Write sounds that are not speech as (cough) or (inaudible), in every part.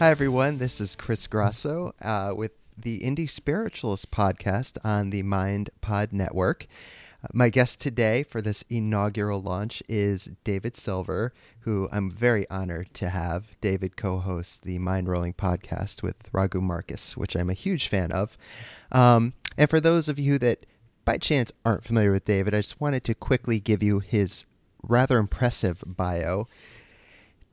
Hi, everyone. This is Chris Grosso uh, with the Indie Spiritualist podcast on the Mind Pod Network. Uh, my guest today for this inaugural launch is David Silver, who I'm very honored to have. David co hosts the Mind Rolling podcast with Raghu Markus, which I'm a huge fan of. Um, and for those of you that by chance aren't familiar with David, I just wanted to quickly give you his rather impressive bio.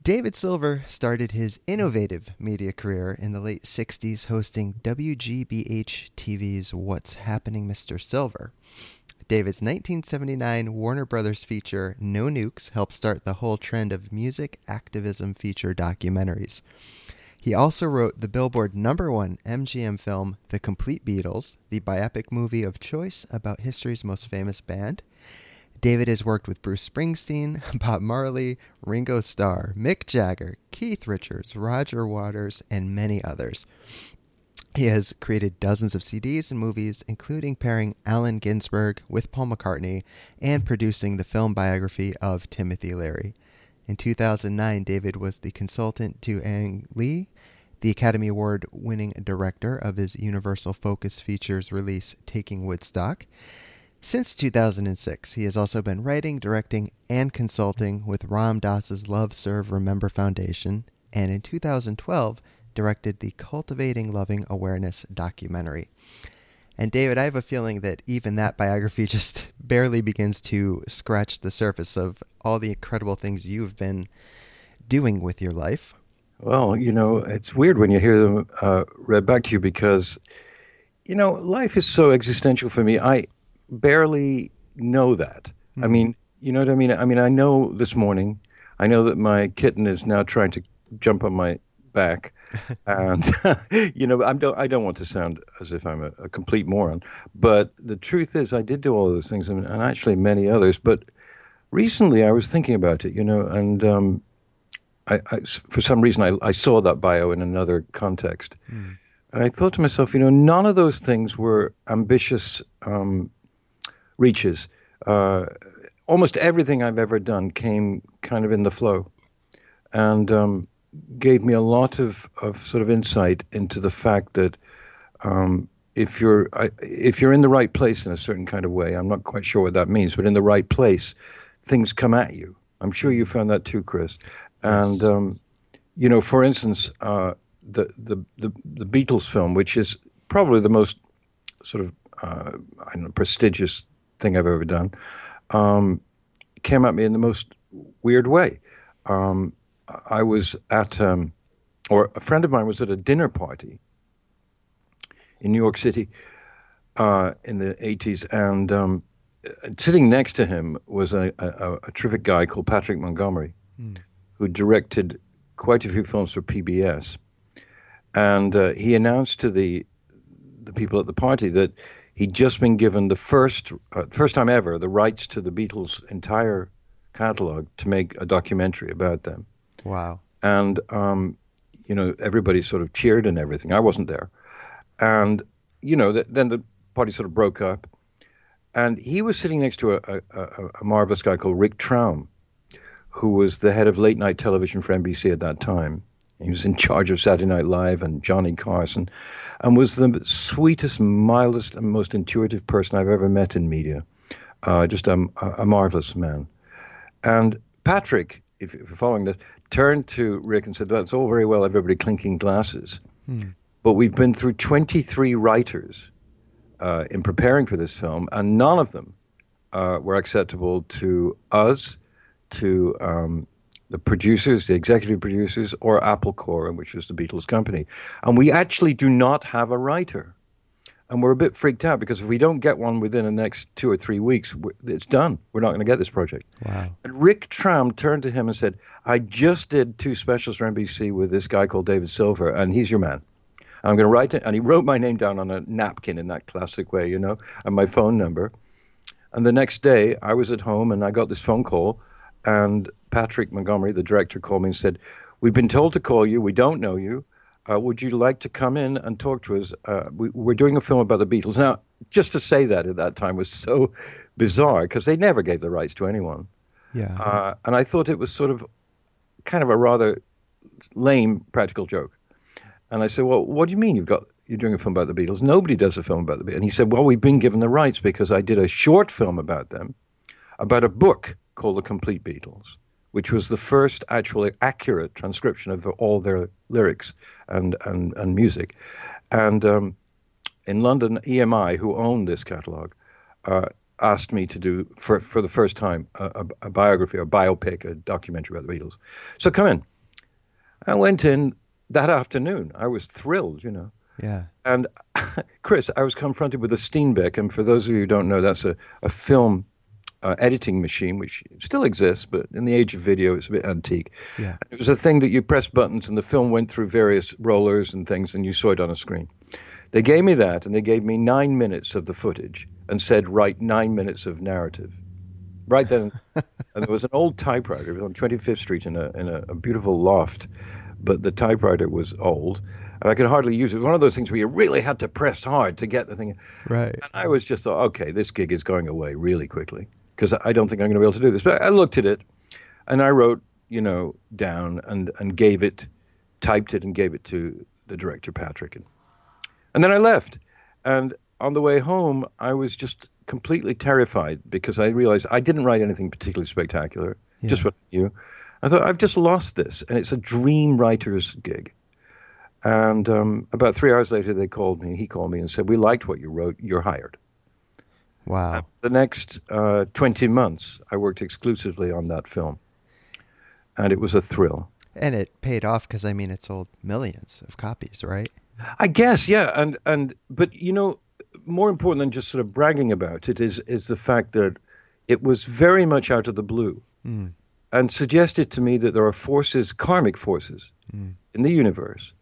David Silver started his innovative media career in the late 60s hosting WGBH TV's What's Happening, Mr. Silver. David's 1979 Warner Brothers feature No Nukes helped start the whole trend of music activism feature documentaries. He also wrote the Billboard number one MGM film The Complete Beatles, the biopic movie of choice about history's most famous band, David has worked with Bruce Springsteen, (laughs) Bob Marley, Ringo Starr, Mick Jagger, Keith Richards, Roger Waters, and many others. He has created dozens of CDs and movies, including pairing Allen Ginsberg with Paul McCartney and producing the film biography of Timothy Leary. In 2009, David was the consultant to Ang Lee, the Academy Award winning director of his Universal Focus Features release Taking Woodstock. Since 2006, he has also been writing, directing, and consulting with Ram Dass's Love Serve Remember Foundation, and in 2012 directed the Cultivating Loving Awareness documentary. And David, I have a feeling that even that biography (laughs) just barely begins to scratch the surface of all the incredible things you've been doing with your life. Well, you know, it's weird when you hear them uh, read back to you because, you know, life is so existential for me. I barely know that. Mm-hmm. I mean, you know what I mean? I mean, I know this morning, I know that my kitten is now trying to jump on my back. (laughs) and (laughs) you know, I don't I don't want to sound as if I'm a, a, complete moron, but the truth is, I did do all of those things, and, and actually many others. But recently, I was thinking about it, you know, and um, I, I, for some reason, I, I saw that bio in another context, mm. and I thought to myself, you know, none of those things were ambitious um, reaches. Uh, almost everything I've ever done came kind of in the flow, and um, gave me a lot of, of sort of insight into the fact that um, if you're if you're in the right place in a certain kind of way, I'm not quite sure what that means, but in the right place, things come at you. I'm sure you found that too, Chris. And yes. um, you know, for instance, uh, the, the the the Beatles film, which is probably the most sort of uh, I don't know prestigious thing I've ever done, um, came at me in the most weird way. Um, I was at, um, or a friend of mine was at a dinner party in New York City uh, in the 80s, and um, sitting next to him was a, a, a, terrific guy called Patrick Montgomery, mm. who directed quite a few films for PBS. And uh, he announced to the the people at the party that he'd just been given the first uh, first time ever the rights to the Beatles' entire catalog to make a documentary about them. Wow! And um, you know, everybody sort of cheered and everything. I wasn't there, and you know, th- then the party sort of broke up, and he was sitting next to a, a, a marvelous guy called Rick Traum, who was the head of late night television for NBC at that time, He was in charge of Saturday Night Live and Johnny Carson, and was the sweetest, mildest, and most intuitive person I've ever met in media. Uh, just a, a, marvelous man. And Patrick, if you're following this, turned to Rick and said, "That's all very well, everybody clinking glasses, hmm. but we've been through 23 writers uh, in preparing for this film, and none of them uh, were acceptable to us, to um, the producers, the executive producers, or Apple Corps, which is the Beatles company. And we actually do not have a writer. And we're a bit freaked out because if we don't get one within the next two or three weeks, it's done. We're not going to get this project. Wow. And Rick Traum turned to him and said, I just did two specials for NBC with this guy called David Silver, and he's your man. I'm going to write it. And he wrote my name down on a napkin in that classic way, you know, and my phone number. And the next day, I was at home and I got this phone call and Patrick Montgomery, the director, called me and said, We've been told to call you. We don't know you. Uh, would you like to come in and talk to us? Uh, we, are doing a film about the Beatles. Now, just to say that at that time was so bizarre because they never gave the rights to anyone. Yeah. Uh, and I thought it was sort of kind of a rather lame practical joke. And I said, Well, what do you mean you've got you're doing a film about the Beatles? Nobody does a film about the Beatles. And he said, Well, we've been given the rights because I did a short film about them, about a book called The Complete Beatles, which was the first actually accurate transcription of all their lyrics and, and, and music. And um, in London, EMI, who owned this catalogue, uh, asked me to do, for, for the first time, a, a, biography, a biopic, a documentary about the Beatles. So come in. I went in that afternoon. I was thrilled, you know. Yeah. And (laughs) Chris, I was confronted with a Steenbeck, and for those of you who don't know, that's a, a film uh, editing machine, which still exists, but in the age of video, it's a bit antique. Yeah. It was a thing that you press buttons and the film went through various rollers and things, and you saw it on a screen. They gave me that, and they gave me nine minutes of the footage and said, write nine minutes of narrative. Right then, (laughs) and there was an old typewriter. It was on 25th Street in a in a, a beautiful loft, but the typewriter was old and I could hardly use it. It was one of those things where you really had to press hard to get the thing. Right. And I was just thought, okay, this gig is going away really quickly because I don't think I'm going to be able to do this. But I looked at it and I wrote, you know, down and, and gave it, typed it and gave it to the director, Patrick. And, and then I left. And on the way home, I was just completely terrified because I realized I didn't write anything particularly spectacular, yeah. just what I knew. I thought, I've just lost this. And it's a dream writer's gig. And um, about three hours later, they called me. He called me and said, We liked what you wrote. You're hired. Wow. the next uh, 20 months, I worked exclusively on that film. And it was a thrill. And it paid off because, I mean, it sold millions of copies, right? I guess, yeah. And, and, but, you know, more important than just sort of bragging about it is, is the fact that it was very much out of the blue mm. and suggested to me that there are forces, karmic forces, mm. in the universe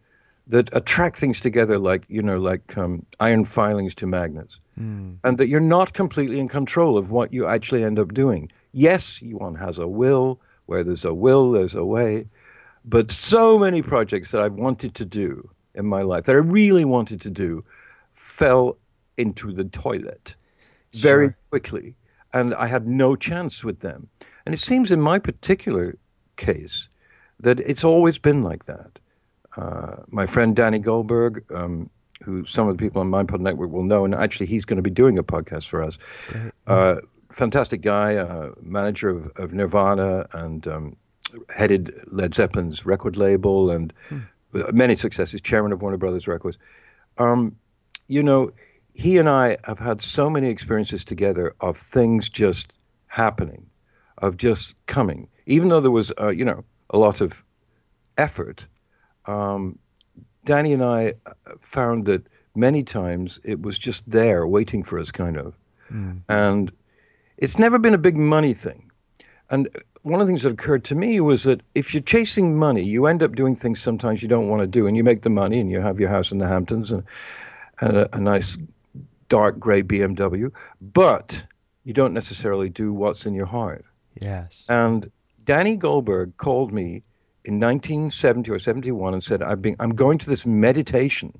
that attract things together like you know like um, iron filings to magnets. Mm. and that you're not completely in control of what you actually end up doing. Yes one has a will. Where there's a will there's a way. But so many projects that i wanted to do in my life that i really wanted to do fell into the toilet sure. very quickly. And i had no chance with them. And it seems in my particular case that it's always been like that uh, my friend Danny Goldberg, um, who some of the people on MindPod Network will know, and actually he's going to be doing a podcast for us. Uh, fantastic guy, uh, manager of, of, Nirvana, and um, headed Led Zeppelin's record label, and hmm. many successes. Chairman of Warner Brothers Records. Um, you know, he and I have had so many experiences together of things just happening, of just coming. Even though there was, uh, you know, a lot of effort um, Danny and I uh, found that many times it was just there waiting for us, kind of. Mm. And it's never been a big money thing. And one of the things that occurred to me was that if you're chasing money, you end up doing things sometimes you don't want to do, and you make the money, and you have your house in the Hamptons and, and a, a nice dark gray BMW, but you don't necessarily do what's in your heart. Yes. And Danny Goldberg called me in 1970 or 71 and said, I've been, I'm going to this meditation.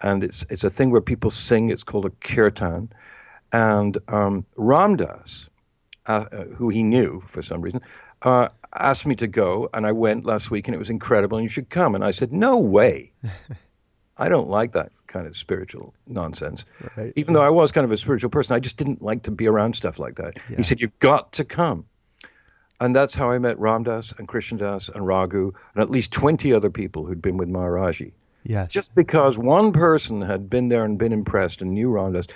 And it's, it's a thing where people sing. It's called a kirtan. And um, Ram Dass, uh, uh, who he knew for some reason, uh, asked me to go, and I went last week, and it was incredible, and you should come. And I said, no way. (laughs) I don't like that kind of spiritual nonsense. Right. Even though I was kind of a spiritual person, I just didn't like to be around stuff like that. Yeah. He said, You've got to come. And that's how I met Ram Dass and Krishna Das and Raghu and at least 20 other people who'd been with Maharaji. Yes. Just because one person had been there and been impressed and knew Ram Dass,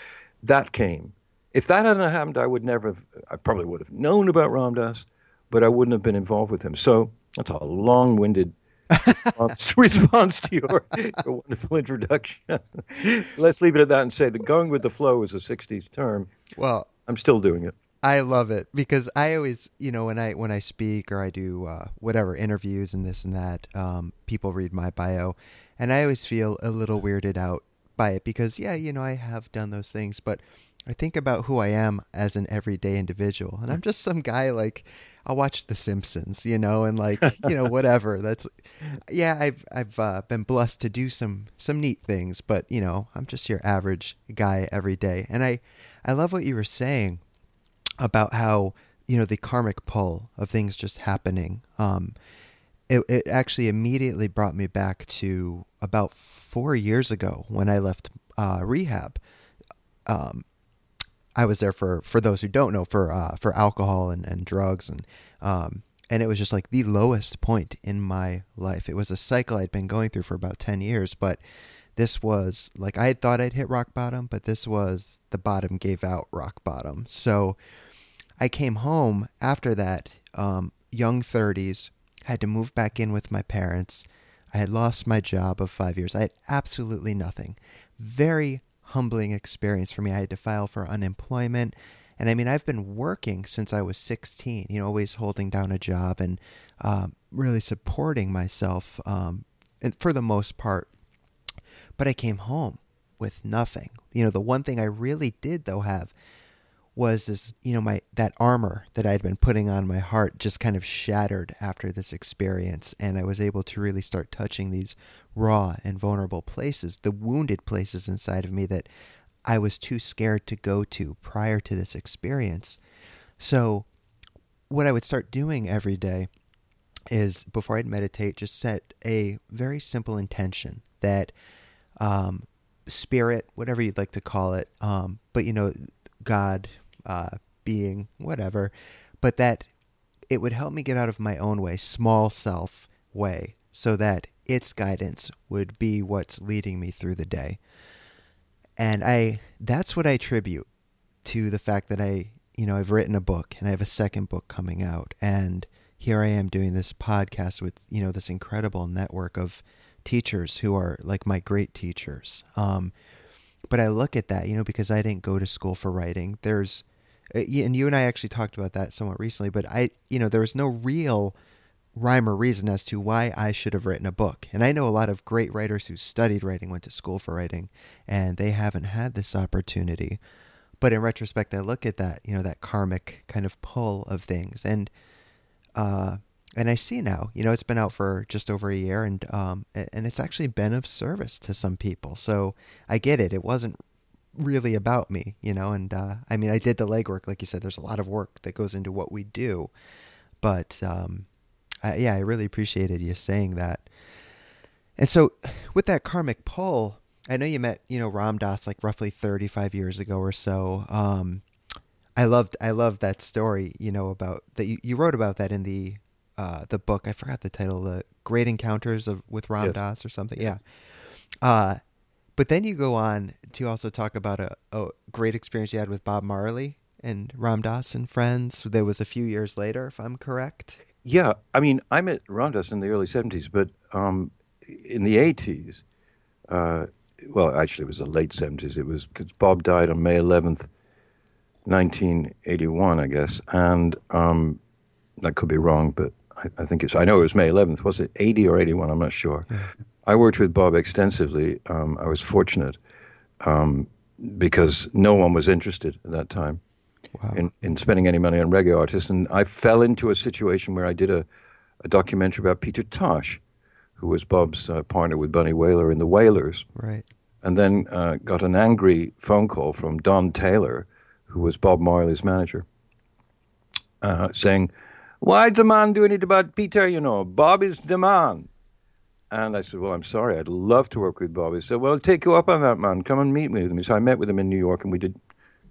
that came. If that hadn't happened, I would never have, I probably would have known about Ram Dass, but I wouldn't have been involved with him. So that's a long winded (laughs) response to your, your wonderful introduction. (laughs) Let's leave it at that and say the going with the flow is a 60s term. Well, I'm still doing it. I love it because I always, you know, when I when I speak or I do uh, whatever interviews and this and that, um, people read my bio, and I always feel a little weirded out by it because yeah, you know, I have done those things, but I think about who I am as an everyday individual, and I'm just some guy like I'll watch The Simpsons, you know, and like you know (laughs) whatever. That's yeah, I've I've uh, been blessed to do some some neat things, but you know, I'm just your average guy every day, and I I love what you were saying about how you know the karmic pull of things just happening. Um, it it actually immediately brought me back to about four years ago when I left uh, rehab. Um, I was there for for those who don't know for uh, for alcohol and, and drugs and um, and it was just like the lowest point in my life. It was a cycle I'd been going through for about ten years, but this was like I had thought I'd hit rock bottom, but this was the bottom gave out rock bottom. So I came home after that, um, young 30s, had to move back in with my parents. I had lost my job of five years. I had absolutely nothing. Very humbling experience for me. I had to file for unemployment. And I mean, I've been working since I was 16, you know, always holding down a job and um, really supporting myself um, and for the most part. But I came home with nothing. You know, the one thing I really did, though, have was this you know my that armor that I'd been putting on my heart just kind of shattered after this experience. And I was able to really start touching these raw and vulnerable places the wounded places inside of me that I was too scared to go to prior to this experience. So what I would start doing every day is before I'd meditate just set a very simple intention that um, spirit whatever you'd like to call it um, but you know God, uh, being, whatever, but that it would help me get out of my own way, small self way, so that its guidance would be what's leading me through the day. And I that's what I attribute to the fact that I, you know, I've written a book and I have a second book coming out and here I am doing this podcast with, you know, this incredible network of teachers who are like my great teachers. Um, but I look at that, you know, because I didn't go to school for writing. There's, and you and I actually talked about that somewhat recently, but I, you know, there was no real rhyme or reason as to why I should have written a book. And I know a lot of great writers who studied writing, went to school for writing, and they haven't had this opportunity. But in retrospect, I look at that, you know, that karmic kind of pull of things. And, uh, and I see now, you know, it's been out for just over a year, and um, and it's actually been of service to some people. So I get it. It wasn't really about me, you know. And uh, I mean, I did the legwork, like you said. There's a lot of work that goes into what we do, but um, I, yeah, I really appreciated you saying that. And so, with that karmic pull, I know you met, you know, Ram Dass like roughly 35 years ago or so. Um, I loved, I loved that story, you know, about that you, you wrote about that in the uh, the book. I forgot the title. The Great Encounters of with Ram yes. Dass or something. Yeah. Uh, but then you go on to also talk about a, a great experience you had with Bob Marley and Ram Dass and friends. That was a few years later, if I'm correct. Yeah, I mean, I met Ram Dass in the early '70s, but um, in the '80s, uh, well, actually, it was the late '70s. It was because Bob died on May 11th, 1981, I guess, and um, that could be wrong, but I, I, think it's, I know it was May 11th. Was it 80 or 81? I'm not sure. (laughs) I worked with Bob extensively. Um, I was fortunate um, because no one was interested at that time wow. in, in spending any money on reggae artists. And I fell into a situation where I did a, a documentary about Peter Tosh, who was Bob's uh, partner with Bunny Wailer in the Wailers. Right. And then uh, got an angry phone call from Don Taylor, who was Bob Marley's manager, uh, saying, Why's the man doing it about Peter? You know, Bob is the man. And I said, Well, I'm sorry. I'd love to work with Bob. He said, Well, I'll take you up on that, man. Come and meet me with me. So I met with him in New York and we did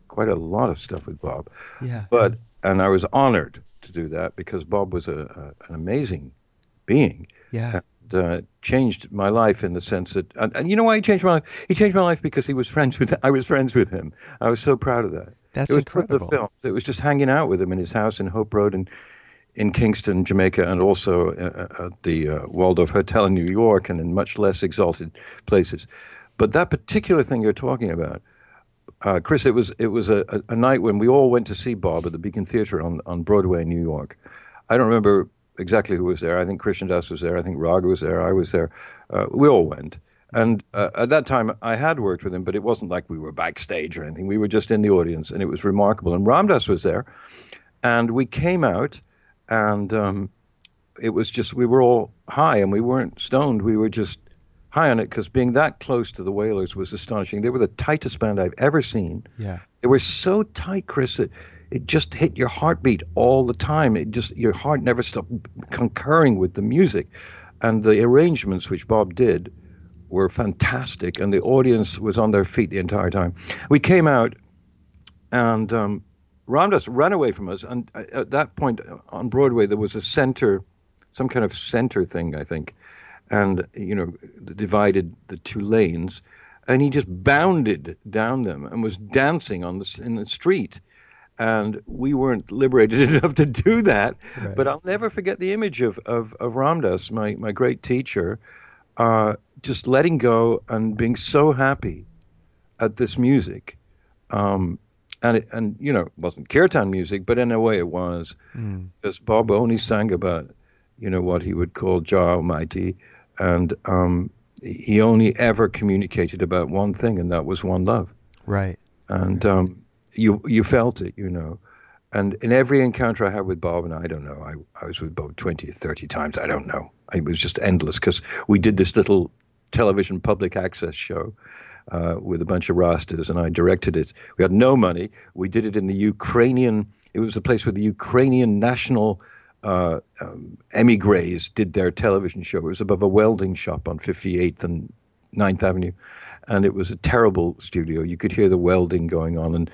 quite a lot of stuff with Bob. Yeah. But, and I was honored to do that because Bob was a, a an amazing being. Yeah. And, uh, changed my life in the sense that, and, and you know why he changed my life? He changed my life because he was friends with, I was friends with him. I was so proud of that. That's it was incredible. The films. It was just hanging out with him in his house in Hope Road and in Kingston, Jamaica, and also uh, at the uh, Waldorf Hotel in New York and in much less exalted places. But that particular thing you're talking about, uh, Chris, it was it was a, a, night when we all went to see Bob at the Beacon Theater on, on Broadway in New York. I don't remember exactly who was there. I think Krishna Das was there. I think Raghu was there. I was there. Uh, we all went. And uh, at that time, I had worked with him, but it wasn't like we were backstage or anything. We were just in the audience, and it was remarkable. And Ram Dass was there, and we came out and um, it was just we were all high and we weren't stoned. We were just high on it because being that close to the Wailers was astonishing. They were the tightest band i've ever seen. Yeah. They were so tight chris that it just hit your heartbeat all the time. It just your heart never stopped concurring with the music. And the arrangements which bob did were fantastic and the audience was on their feet the entire time. We came out and um, Ram Dass ran away from us, and uh, at that point uh, on Broadway there was a center, some kind of center thing, I think, and you know, divided the two lanes, and he just bounded down them and was dancing on the in the street, and we weren't liberated (laughs) enough to do that. Right. But I'll never forget the image of of, of Ram Dass, my my great teacher, uh, just letting go and being so happy at this music. Um, and it, and you know it wasn't kirtan music, but in a way it was, mm. because Bob only sang about you know what he would call Jah Almighty, and um, he only ever communicated about one thing, and that was one love. Right. And um, you you felt it, you know. And in every encounter I had with Bob, and I don't know, I, I was with Bob 20 or 30 times, I don't know. It was just endless because we did this little television public access show uh, with a bunch of Rastas, and I directed it. We had no money. We did it in the Ukrainian. It was a place where the Ukrainian national uh, um, emigres did their television show. It was above a welding shop on 58th and 9th Avenue, and it was a terrible studio. You could hear the welding going on, and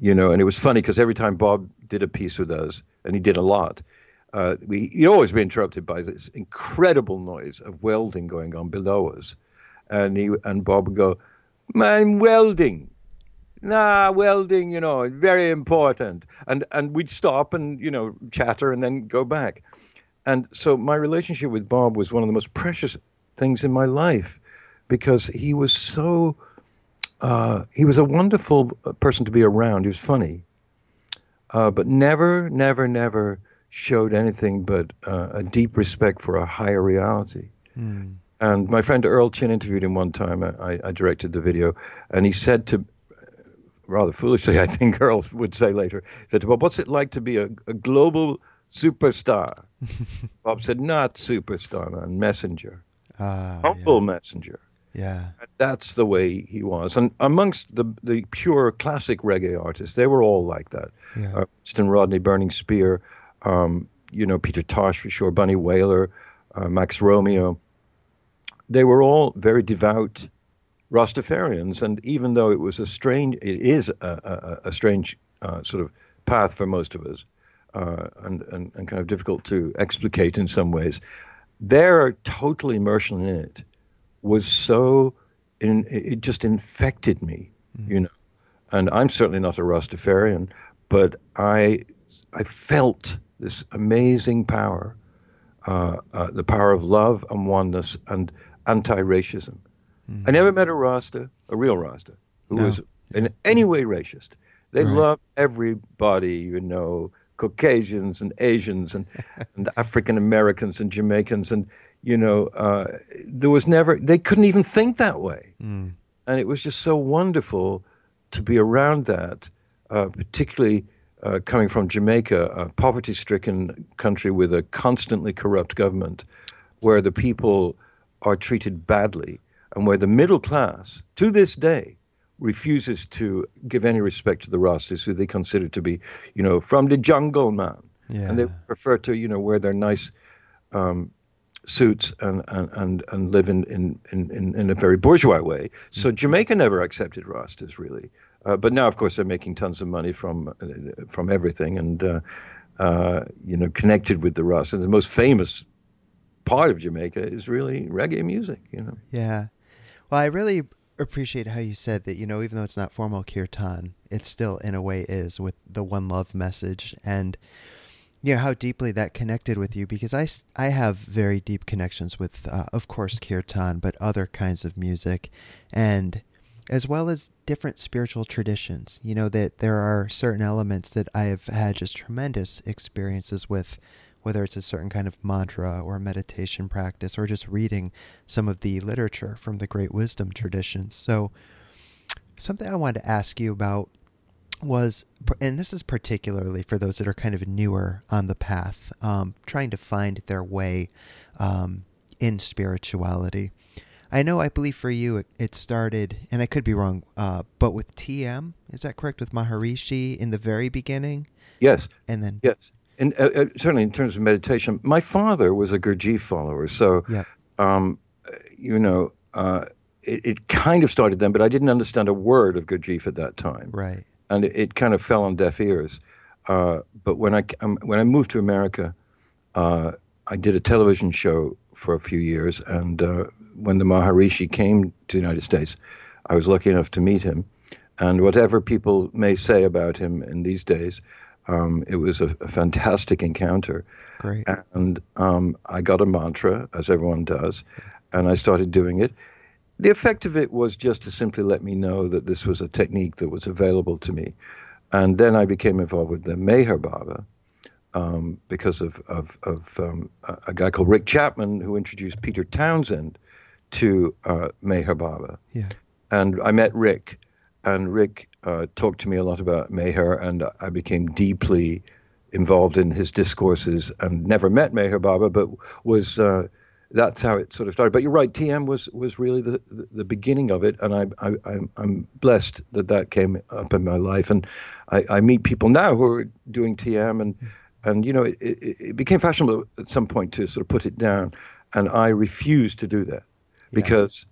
you know, and it was funny because every time Bob did a piece with us, and he did a lot. Uh, we, he'd always be interrupted by this incredible noise of welding going on below us. And he and Bob would go, I'm welding. Nah, welding, you know, very important. And and we'd stop and, you know, chatter and then go back. And so my relationship with Bob was one of the most precious things in my life because he was so uh, he was a wonderful person to be around. He was funny, uh, but never, never, never showed anything but uh, a deep respect for a higher reality. Mm. And my friend Earl Chin interviewed him one time. I, I directed the video, and he said to, rather foolishly, I think (laughs) Earl would say later, said to Bob, "What's it like to be a, a global superstar?" (laughs) Bob said, "Not superstar, man, messenger, uh, humble yeah. messenger." Yeah, and that's the way he was. And amongst the the pure classic reggae artists, they were all like that. Yeah. Uh, Winston Rodney, Burning Spear, um, you know, Peter Tosh for sure, Bunny Wailer, uh, Max Romeo they were all very devout Rastafarians, and even though it was a strange, it is a, a, a strange uh, sort of path for most of us, uh, and, and, and kind of difficult to explicate in some ways. Their total immersion in it was so, in, it just infected me, mm-hmm. you know. And I'm certainly not a Rastafarian, but I, I felt this amazing power, uh, uh the power of love and oneness, and anti-racism. Mm-hmm. I never met a Rasta, a real Rasta, who no. was in any way racist. They right. loved everybody, you know, Caucasians and Asians and, (laughs) and African Americans and Jamaicans, and you know, uh, there was never they couldn't even think that way, mm. and it was just so wonderful to be around that, uh, particularly. Uh, coming from Jamaica, a poverty stricken country with a constantly corrupt government, where the people are treated badly and where the middle class, to this day, refuses to give any respect to the Rastas, who they consider to be, you know, from the jungle, man. Yeah. and they prefer to you know wear their nice um, suits and and and, and live in, in, in, in a very bourgeois way. So Jamaica never accepted Rastas really, uh, but now of course they're making tons of money from uh, from everything and uh, uh, you know connected with the Rastas. The most famous part of Jamaica is really reggae music. You know. Yeah. Well, I really appreciate how you said that, you know, even though it's not formal kirtan, it still in a way is with the one love message and you know how deeply that connected with you because I, I have very deep connections with uh, of course kirtan but other kinds of music and as well as different spiritual traditions you know that there are certain elements that I have had just tremendous experiences with whether it's a certain kind of mantra or meditation practice or just reading some of the literature from the great wisdom traditions. So, something I wanted to ask you about was, and this is particularly for those that are kind of newer on the path, um, trying to find their way um, in spirituality. I know, I believe for you, it, it started, and I could be wrong, uh, but with TM, is that correct? With Maharishi in the very beginning? Yes. And then, Yes, and uh, uh, certainly in terms of meditation, my father was a Gurdjieff follower, so yeah, um, you know, uh, it, it kind of started then, but I didn't understand a word of Gurdjieff at that time, right. and it, it kind of fell on deaf ears. Uh, but when I um, when I moved to America, uh, I did a television show for a few years, and uh, when the Maharishi came to the United States, I was lucky enough to meet him. And whatever people may say about him in these days, um, it was a, a fantastic encounter. Great. And um, I got a mantra, as everyone does, and I started doing it. The effect of it was just to simply let me know that this was a technique that was available to me. And then I became involved with the Meher Baba um, because of, of, of um, a, a guy called Rick Chapman who introduced Peter Townshend to uh, Meher Baba. Yeah. And I met Rick, and Rick uh, talked to me a lot about Meher, and I became deeply involved in his discourses and never met Meher Baba, but was uh, that's how it sort of started. But you're right, TM was was really the the, beginning of it, and I, I I'm I'm blessed that that came up in my life, and I, I meet people now who are doing TM, and and you know it, it, it became fashionable at some point to sort of put it down, and I refused to do that because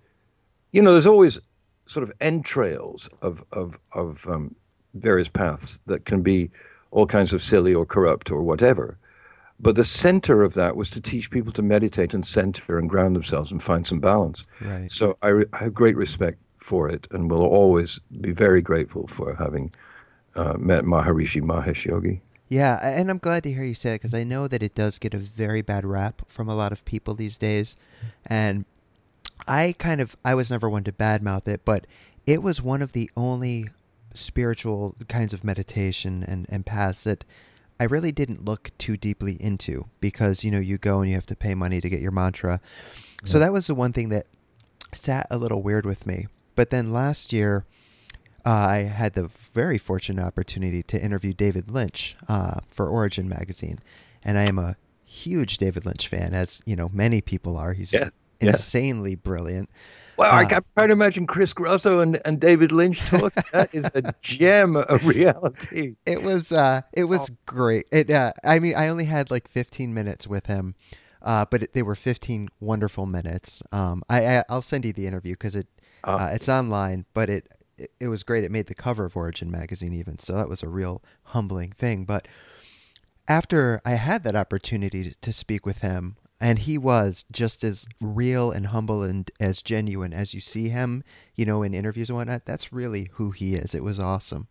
you know there's always sort of entrails of of of um, various paths that can be all kinds of silly or corrupt or whatever. But the center of that was to teach people to meditate and center and ground themselves and find some balance. Right. So I, re- I have great respect for it and will always be very grateful for having uh, met Maharishi Mahesh Yogi. Yeah, and I'm glad to hear you say it because I know that it does get a very bad rap from a lot of people these days, and I kind of I was never one to badmouth it, but it was one of the only spiritual kinds of meditation and and paths that I really didn't look too deeply into because you know you go and you have to pay money to get your mantra, so that was the one thing that sat a little weird with me. But then last year. Uh, I had the very fortunate opportunity to interview David Lynch uh, for Origin magazine, and I am a huge David Lynch fan, as you know many people are. He's Yes, yes. insanely brilliant. Well, I Uh, can trying to imagine Chris Grosso and, and David Lynch talk. (laughs) that is a gem of reality. It was uh, it was great. It uh, I mean I only had like 15 minutes with him, uh, but it, they were 15 wonderful minutes. Um, I, I I'll send you the interview because it Ah. uh, it's online, but it, it it was great. It made the cover of Origin magazine even, so that was a real humbling thing. But after I had that opportunity to, to speak with him, and he was just as real and humble and as genuine as you see him, you know, in interviews and whatnot. That's really who he is. It was awesome.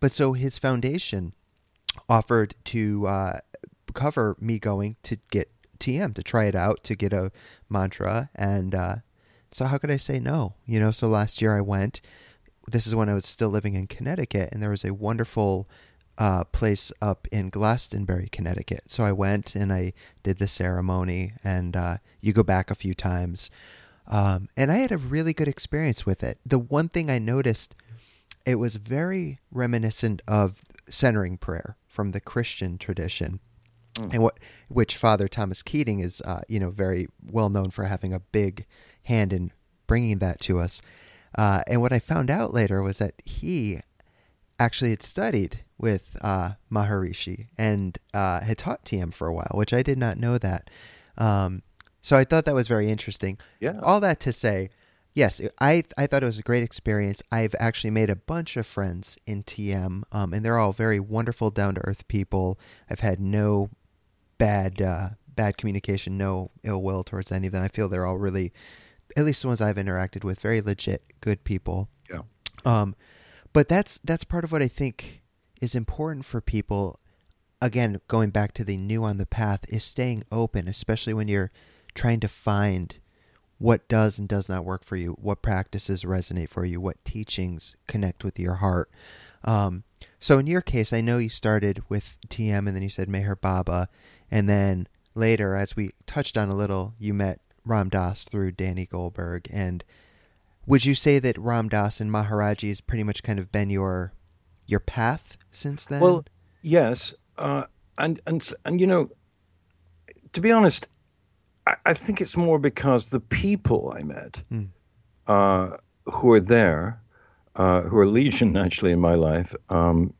But so his foundation offered to uh, cover me going to get TM to try it out to get a mantra, and uh, so how could I say no? You know, so last year I went. This is when I was still living in Connecticut, and there was a wonderful uh, place up in Glastonbury, Connecticut. So I went and I did the ceremony, and uh, you go back a few times. Um, and I had a really good experience with it. The one thing I noticed, it was very reminiscent of centering prayer from the Christian tradition, and what which Father Thomas Keating is, uh, you know, very well known for having a big hand in bringing that to us. Uh, and what I found out later was that he actually had studied with uh, Maharishi and uh, had taught TM for a while, which I did not know that. Um, so I thought that was very interesting. Yeah. All that to say, yes, I I thought it was a great experience. I've actually made a bunch of friends in TM, um, and they're all very wonderful, down to earth people. I've had no bad uh, bad communication, no ill will towards any of them. I feel they're all really, at least the ones I've interacted with, very legit, good people. Yeah. Um, but that's that's part of what I think is important for people. Again, going back to the new on the path is staying open, especially when you're trying to find what does and does not work for you, what practices resonate for you, what teachings connect with your heart. Um, so in your case, I know you started with TM and then you said Meher Baba, and then later, as we touched on a little, you met Ram Dass through Danny Goldberg. And would you say that Ram Dass and Maharaji has pretty much kind of been your your path since then? Well, yes, uh, and and and you know, to be honest, I, I think it's more because the people I met, Mm. uh, who are there, uh, who are legion (laughs) actually in my life, um,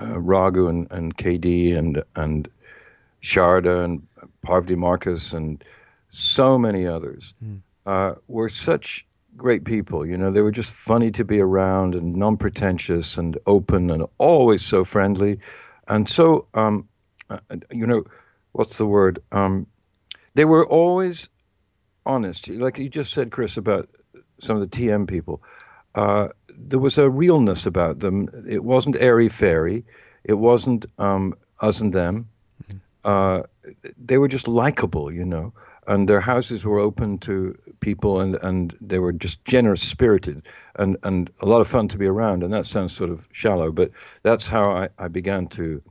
uh, Raghu and, and KD and and Sharda and Parvati Markus and so many others Mm. uh, were such great people. You know, they were just funny to be around and non-pretentious and open and always so friendly, and so um, uh, you know, what's the word? Um, they were always honest. Like you just said, Chris, about some of the TM people. Uh, there was a realness about them. It wasn't airy fairy. It wasn't um, us and them. Uh, they were just likable, you know, and their houses were open to people, and, and they were just generous spirited and, and a lot of fun to be around. And that sounds sort of shallow, but that's how I, I began to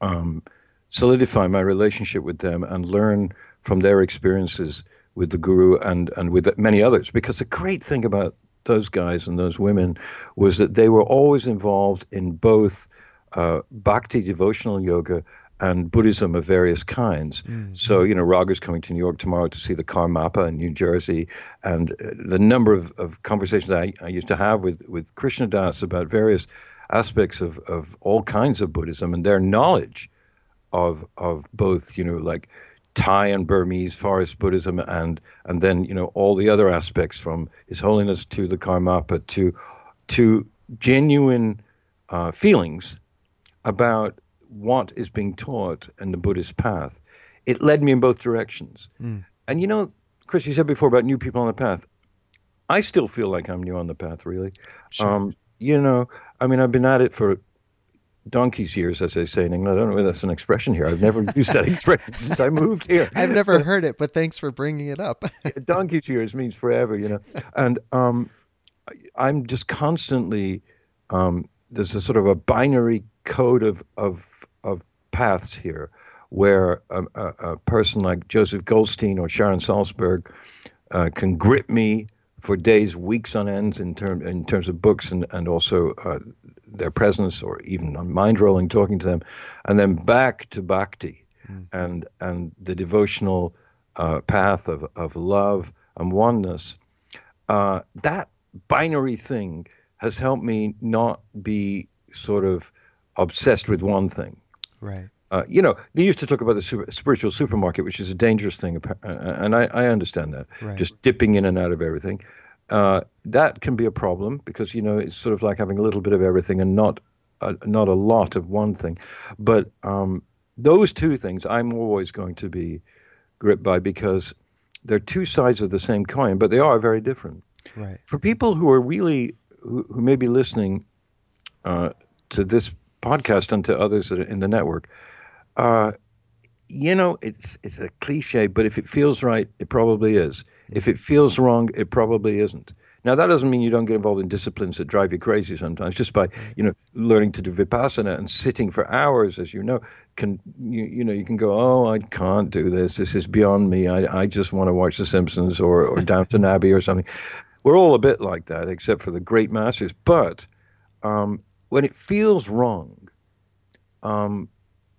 um, solidify my relationship with them and learn from their experiences with the guru and, and with many others. Because the great thing about those guys and those women was that they were always involved in both uh, bhakti devotional yoga and Buddhism of various kinds. So, you know, Raghu's coming to New York tomorrow to see the Karmapa in New Jersey. And uh, the number of, of conversations I, I used to have with, with Krishna Das about various aspects of, of all kinds of Buddhism and their knowledge of of both, you know, like Thai and Burmese forest Buddhism and and then, you know, all the other aspects from His Holiness to the Karmapa to to genuine uh, feelings about what is being taught in the Buddhist path. It led me in both directions. And you know, Chris, you said before about new people on the path. I still feel like I'm new on the path, really. Um, you know, I mean, I've been at it for donkey's years, as they say in England. I don't know whether that's an expression here. I've never used that (laughs) expression since I moved here. I've never heard it, but thanks for bringing it up. (laughs) donkey's years means forever, you know. And um, I'm just constantly um, there's a sort of a binary code of of of paths here, where a, a, a person like Joseph Goldstein or Sharon Salzberg uh, can grip me for days, weeks on ends in term in terms of books and and also uh, their presence or even on mind rolling talking to them, and then back to bhakti and and the devotional uh, path of of love and oneness. Uh, that binary thing has helped me not be sort of obsessed with one thing. right. Uh, you know, they used to talk about the super, spiritual supermarket, which is a dangerous thing, uh, and I, I understand that. Right. Just dipping in and out of everything. Uh, that can be a problem because you know it's sort of like having a little bit of everything and not a, not a lot of one thing. But um, those two things, I'm always going to be gripped by because they're two sides of the same coin, but they are very different Right. for people who are really who, who may be listening uh, to this podcast and to others in the network, uh, you know, it's it's a cliche, but if it feels right, it probably is. If it feels wrong, it probably isn't. Now that doesn't mean you don't get involved in disciplines that drive you crazy sometimes. Just by you know learning to do vipassana and sitting for hours, as you know, can you you know you can go, oh, I can't do this. This is beyond me. I I just want to watch The Simpsons or or Downton Abbey or something. We're all a bit like that, except for the great masters. But um, when it feels wrong, um,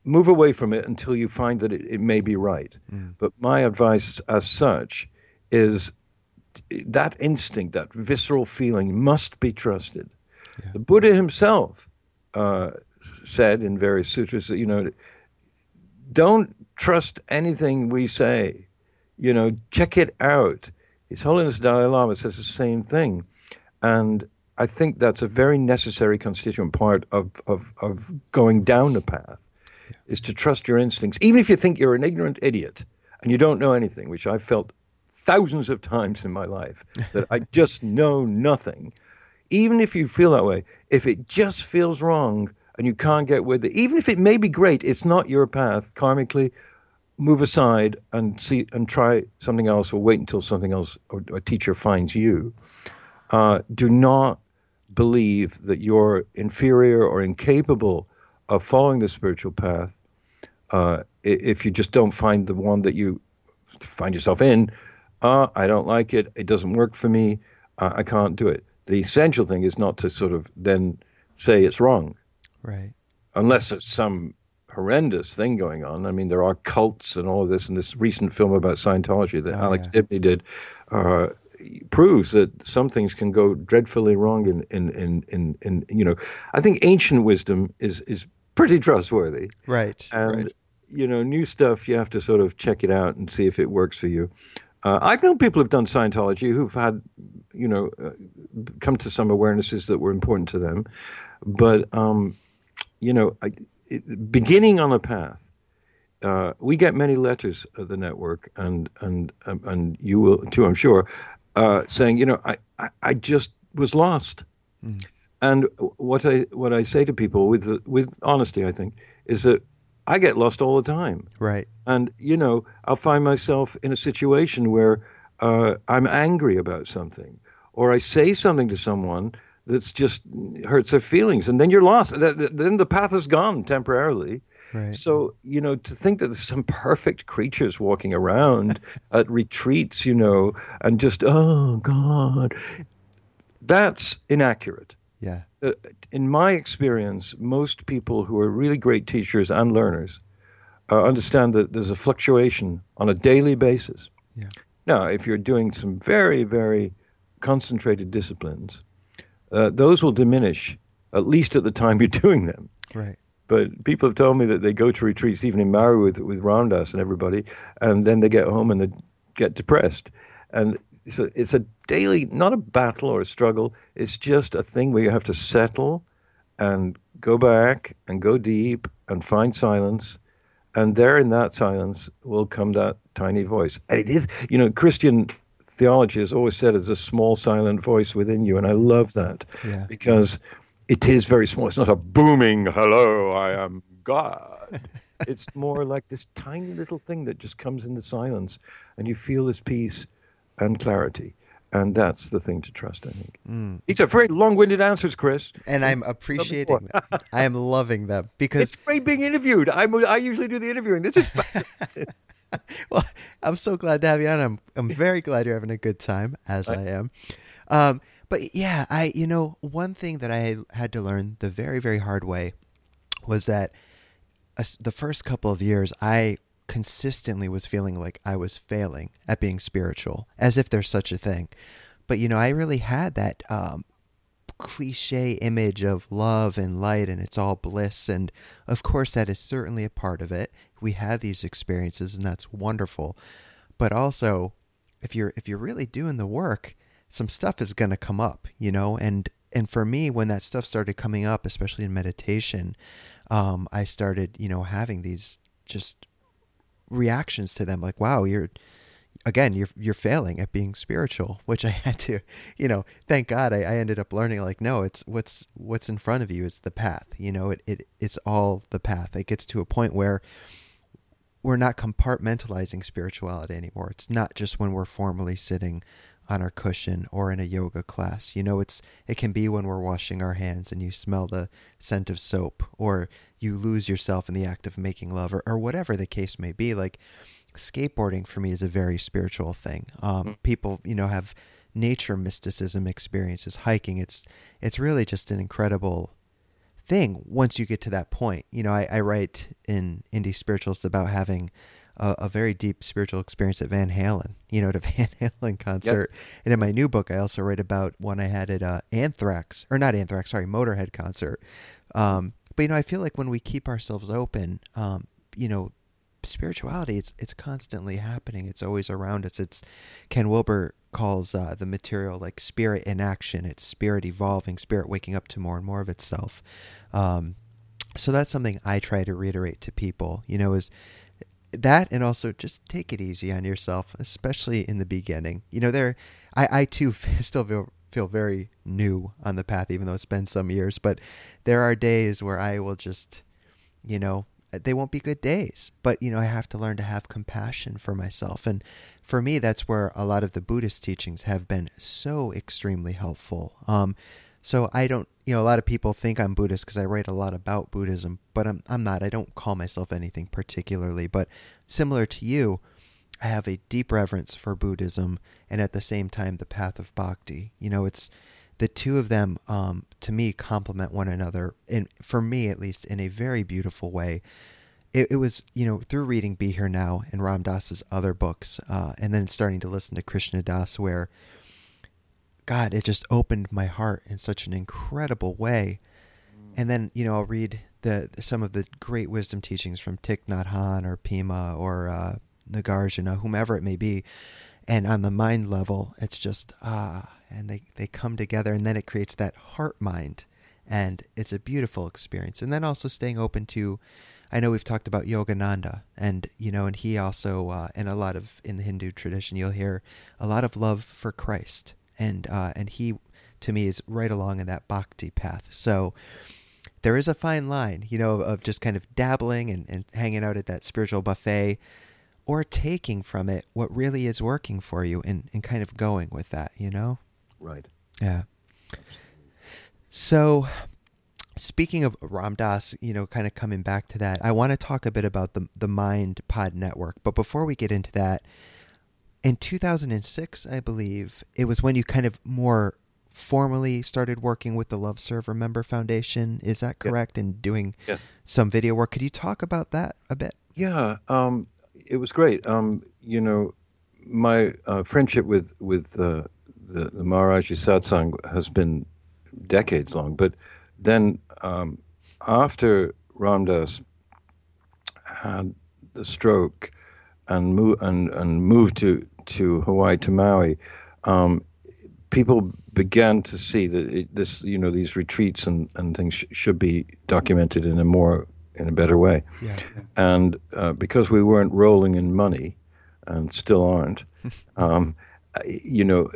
move away from it until you find that it, it may be right. But my advice, as such, is that instinct, that visceral feeling, must be trusted. The Buddha himself uh, said in various sutras that you know, don't trust anything we say. You know, check it out. His Holiness Dalai Lama says the same thing, and I think that's a very necessary constituent part of of, of going down the path, is to trust your instincts, even if you think you're an ignorant idiot and you don't know anything, which I've felt thousands of times in my life (laughs) that I just know nothing. Even if you feel that way, if it just feels wrong and you can't get with it, even if it may be great, it's not your path karmically. Move aside and see and try something else, or wait until something else or a teacher finds you. Uh, do not believe that you're inferior or incapable of following the spiritual path uh, if you just don't find the one that you find yourself in. Uh, I don't like it. It doesn't work for me. Uh, I can't do it. The essential thing is not to sort of then say it's wrong. Right. Unless it's some horrendous thing going on. I mean, there are cults and all of this, and this recent film about Scientology that oh, Alex yeah. Gibney did uh, proves that some things can go dreadfully wrong. In, in, in, in, in, you know, I think ancient wisdom is is pretty trustworthy. Right. And right. you know, new stuff you have to sort of check it out and see if it works for you. Uh, I've known people who've done Scientology who've had, you know, uh, come to some awarenesses that were important to them, but um, you know, I, it, beginning on a path. Uh, we get many letters of the network, and and um, and you will too, I'm sure, uh, saying, you know, I, I, I just was lost. Mm. And what I what I say to people with with honesty, I think, is that I get lost all the time. Right. And you know, I'll find myself in a situation where uh, I'm angry about something, or I say something to someone that's just hurts their feelings, and then you're lost. Then the path is gone temporarily. Right. So, you know, to think that there's some perfect creatures walking around (laughs) at retreats, you know, and just, oh, God, that's inaccurate. Yeah. Uh, in my experience, most people who are really great teachers and learners uh, understand that there's a fluctuation on a daily basis. Yeah. Now, if you're doing some very, very concentrated disciplines, uh, those will diminish at least at the time you're (laughs) doing them. Right. But people have told me that they go to retreats, even in Maui with with Ram Dass and everybody, and then they get home and they get depressed. And so it's a daily, not a battle or a struggle. It's just a thing where you have to settle and go back and go deep and find silence. And there in that silence will come that tiny voice. And it is, you know, Christian theology has always said it's a small silent voice within you. And I love that yeah. because it is very small. It's not a booming, hello, I am God. (laughs) it's more like this tiny little thing that just comes in the silence and you feel this peace and clarity. And that's the thing to trust, I think. Mm. These are very long-winded answers, Chris. And I'm appreciating them. I am loving them (laughs) because it's great being interviewed. I'm, I usually do the interviewing. This is (laughs) well, I'm so glad to have you on. I'm I'm very glad you're having a good time, as I, I am. Um, but yeah, I you know one thing that I had to learn the very very hard way was that the first couple of years I consistently was feeling like I was failing at being spiritual, as if there's such a thing. But you know, I really had that um, cliche image of love and light and it's all bliss and of course that is certainly a part of it we have these experiences and that's wonderful but also if you're if you're really doing the work some stuff is going to come up, you know, and and for me when that stuff started coming up, especially in meditation, um, I started, you know, having these just reactions to them like, wow, you're again, you're you're failing at being spiritual, which I (laughs) had to, you know, thank God I, I ended up learning like, no, it's what's what's in front of you is the path. You know, it, it it's all the path. It gets to a point where we're not compartmentalizing spirituality anymore. It's not just when we're formally sitting on our cushion or in a yoga class. You know, it's it can be when we're washing our hands and you smell the scent of soap or you lose yourself in the act of making love or, or whatever the case may be. Like skateboarding for me is a very spiritual thing. Um, mm-hmm. People, you know, have nature mysticism experiences. Hiking, it's it's really just an incredible thing once you get to that point. You know, I, I write in Indie Spiritualist about having a, a, very deep spiritual experience at Van Halen, (laughs) you know, at a (laughs) Van Halen concert. Yep. And in my new book, I also write about one I had at uh, Anthrax, or not Anthrax, sorry, Motorhead concert. Um, but you know, I feel like when we keep ourselves open, um, you know, spirituality it's it's constantly happening. It's always around us. It's Ken Wilber calls uh, the material like spirit in action. It's spirit evolving, spirit waking up to more and more of itself. Um, so that's something I try to reiterate to people. You know, is that and also just take it easy on yourself, especially in the beginning. You know, there, I, I too (laughs) still feel feel very new on the path, even though it's been some years. But there are days where I will just, you know, they won't be good days. But you know, I have to learn to have compassion for myself, and for me, that's where a lot of the Buddhist teachings have been so extremely helpful. Um, so I don't, you know, a lot of people think I'm Buddhist because I write a lot about Buddhism, but I'm I'm not. I don't call myself anything particularly. But similar to you, I have a deep reverence for Buddhism and at the same time the path of bhakti. You know, it's the two of them um, to me complement one another, and for me at least, in a very beautiful way. It, it, was you know through reading Be Here Now and Ram Dass's other books, uh, and then starting to listen to Krishna Das, where God, it just opened my heart in such an incredible way. And then you know I'll read the some of the great wisdom teachings from Thich Nhat Hanh or Pema or uh, Nagarjuna, whomever it may be, and on the mind level, it's just ah and they, they come together and then it creates that heart mind. And it's a beautiful experience. And then also staying open to i know we've talked about yogananda and you know and he also uh, and a lot of in the hindu tradition you'll hear a lot of love for christ and uh, and he to me is right along in that bhakti path so there is a fine line you know of just kind of dabbling and, and hanging out at that spiritual buffet or taking from it what really is working for you and, and kind of going with that you know Right. Yeah. So, speaking of Ram Dass, you know, kind of coming back to that, I want to talk a bit about the the Mind Pod Network. But before we get into that, in 2006, I believe it was when you kind of more formally started working with the Love Serve Remember Foundation. Is that correct? Yeah. And doing yeah. some video work. Could you talk about that a bit? Yeah, um, it was great. Um, you know, my uh, friendship with with uh, the, the Maharaji satsang has been decades long. But then um, after Ram Dass had the stroke and, mo- and, and moved to, to Hawaii, to Maui, um, people began to see that it, this, you know, these retreats and, and things sh- should be documented in a more, in a better way. Yeah. yeah. And uh, because we weren't rolling in money, and still aren't, (laughs) um, you know,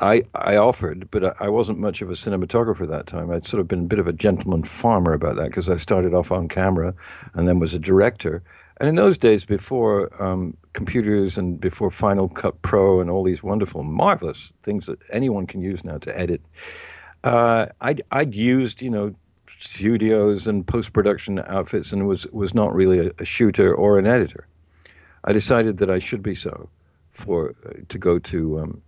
I I offered, but I wasn't much of a cinematographer at that time. I'd sort of been a bit of a gentleman farmer about that because I started off on camera, and then was a director. And in those days, before um, computers and before Final Cut Pro and all these wonderful, marvelous things that anyone can use now to edit, uh, I'd I'd used you know studios and post production outfits and was was not really a, a shooter or an editor. I decided that I should be so for uh, to go to um,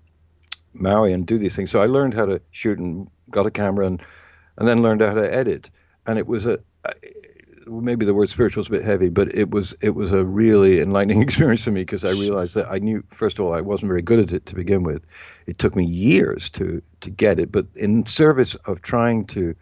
Maui and do these things. So I learned how to shoot and got a camera and and then learned how to edit. And it was a maybe the word spiritual is a bit heavy, but it was it was a really enlightening (laughs) experience for me because I realized that I knew first of all I wasn't very good at it to begin with. It took me years to to get it, but in service of trying to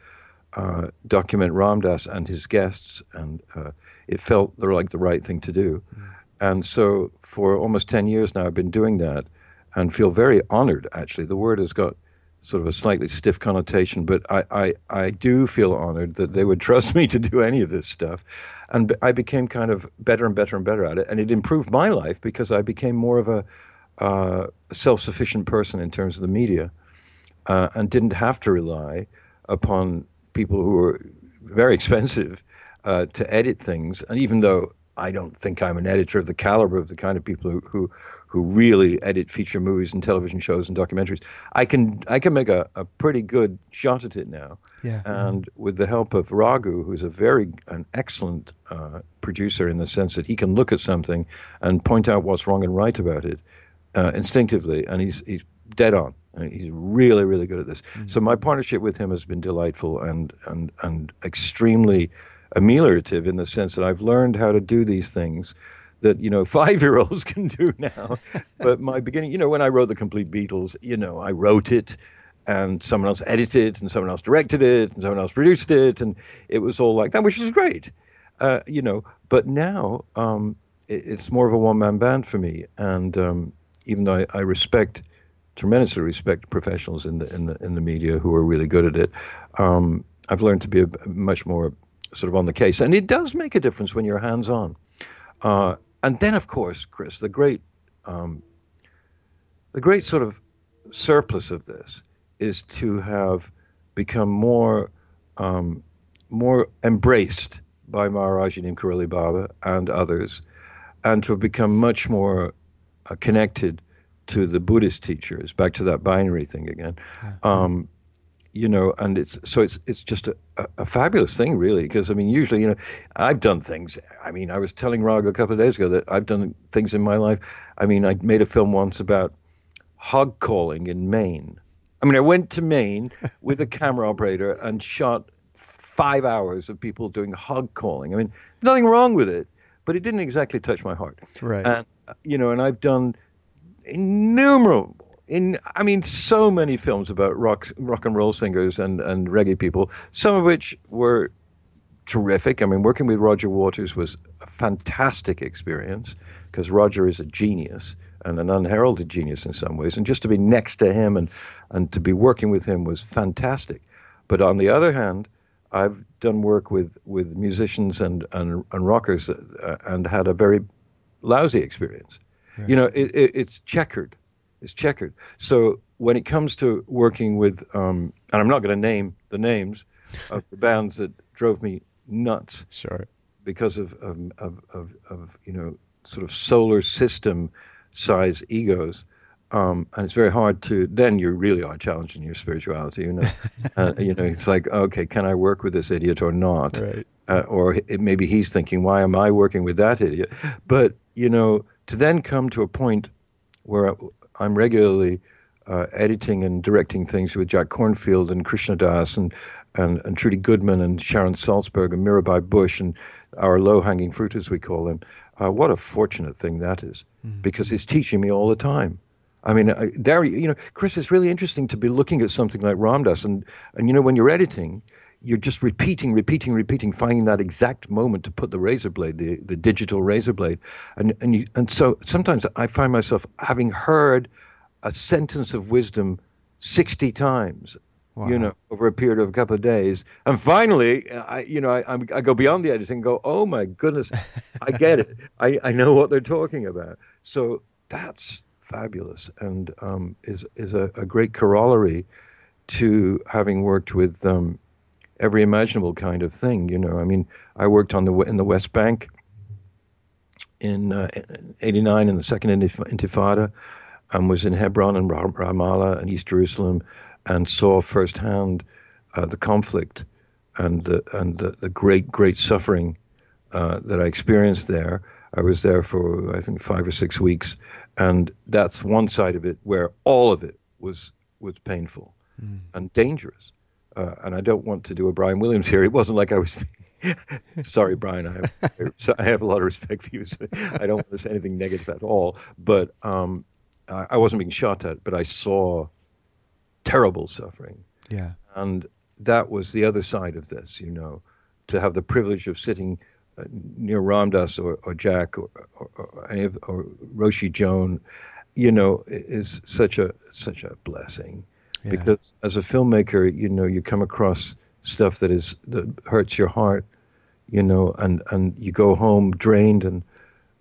uh, document Ram Dass and his guests, and uh, it felt like the right thing to do. Mm. And so for almost 10 years now, I've been doing that and feel very honored, actually. The word has got sort of a slightly stiff connotation, but I, I, I do feel honored that they would (laughs) trust me to do any of this stuff. And I became kind of better and better and better at it. And it improved my life because I became more of a uh, self sufficient person in terms of the media uh, and didn't have to rely upon people who were very (laughs) expensive uh, to edit things. And even though I don't think I'm an editor of the caliber of the kind of people who who, who really edit feature movies and television shows and documentaries. I can I can make a, a pretty good shot at it now. Yeah. And with the help of Raghu, who's a very an excellent uh, producer in the sense that he can look at something and point out what's wrong and right about it uh, instinctively, and he's he's dead on. He's really, really good at this. Mm-hmm. So my partnership with him has been delightful and and and extremely ameliorative in the sense that I've learned how to do these things that you know (laughs) five year olds can do now. but my beginning, you know, when I wrote the Complete Beatles, you know, I wrote it. and someone else edited, and someone else directed it, and someone else produced it, and it was all like that, which is great, uh, you know. But now um, it, it's more of a one-man band for me, and um, even though I, I, respect tremendously respect professionals in the in the in the media who are really good at it, um, I've learned to be a, much more sort of on the case, and it does make a difference when you're hands-on. Uh, and then, of course, Chris, the great um, the great sort of surplus of this is to have become more um, more embraced by Maharaji Neem Baba and others, and to have become much more uh, connected to the Buddhist teachers. Back to that binary thing again. Um, you know, and it's so it's it's just a, a, a fabulous thing, really. Because I mean, usually, you know, I've done things. I mean, I was telling Rag a couple of days ago that I've done things in my life. I mean, I made a film once about hog calling in Maine. I mean, I went to Maine with a (laughs) camera operator and shot five hours of people doing hog calling. I mean, nothing wrong with it, but it didn't exactly touch my heart. Right. And uh, you know, and I've done innumerable in I mean so many films about rock rock and roll singers and and reggae people, some of which were terrific. I mean, working with Roger Waters was a fantastic experience because Roger is a genius and an unheralded genius in some ways, and just to be next to him and and to be working with him was fantastic. But on the other hand, I've done work with with musicians and and, and rockers uh, and had a very lousy experience. Right. You know, it, it, it's checkered is checkered. So when it comes to working with, um, and I'm not going to name the names of the bands that drove me nuts. Sure. Because of, of, of, of, of you know, sort of solar system size egos. Um, and it's very hard to then you really are challenging your spirituality you know (laughs) uh, you know it's like okay can i work with this idiot or not right. uh, or it, maybe he's thinking why am i working with that idiot but you know to then come to a point where I'm regularly uh, editing and directing things with Jack Kornfield and Krishna Das and, and, and Trudy Goodman and Sharon Salzberg and Mirabai Bush and our low hanging fruit, as we call them. Uh, what a fortunate thing that is, mm-hmm. because it's teaching me all the time. I mean, uh, there, you know, Chris, it's really interesting to be looking at something like Ram Dass, and and you know, when you're editing, you're just repeating, repeating, repeating, finding that exact moment to put the razor blade, the, the digital razor blade. And, and, you, and so sometimes I find myself having heard a sentence of wisdom 60 times. Wow. You know, over a period of a couple of days, and finally, I, you know, I, I go beyond the editing, and go, oh my goodness, I get it. (laughs) I, I know what they're talking about. So that's fabulous, and um, is is a, a great corollary to having worked with um, every imaginable kind of thing. You know, I mean, I worked on the in the West Bank in uh, '89 in the Second Intifada, and was in Hebron and Ramallah and East Jerusalem, and saw firsthand uh, the conflict and the and the, the great great suffering uh, that I experienced there. I was there for I think five or six weeks, and that's one side of it where all of it was was painful mm. and dangerous. Uh, and I don't want to do a Brian Williams here. It wasn't like I was. (laughs) Sorry, Brian. I have, I have a lot of respect for you. So I don't want to say anything negative at all. But um, I, I wasn't being shot at, but I saw terrible suffering. Yeah. And that was the other side of this, you know, to have the privilege of sitting uh, near Ram Dass or, or Jack or, or, or, any of, or Roshi Joan, you know, is such a such a blessing yeah. because as a filmmaker, you know, you come across stuff that is that hurts your heart, you know, and and you go home drained and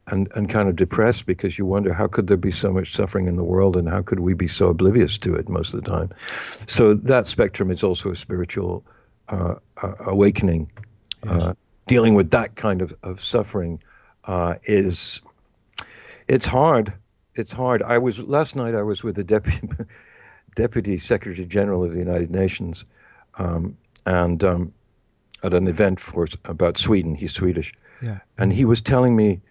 and and kind of depressed because you wonder how could there be so much suffering in the world and how could we be so oblivious to it most of the time. So that spectrum is also a spiritual uh, uh, awakening. Yes. Uh, dealing with that kind of of suffering uh, is it's hard. It's hard. I was last night. I was with the deputy deputy secretary general of the United Nations, um, and um, at an event for about Sweden. He's Swedish, yeah. and he was telling me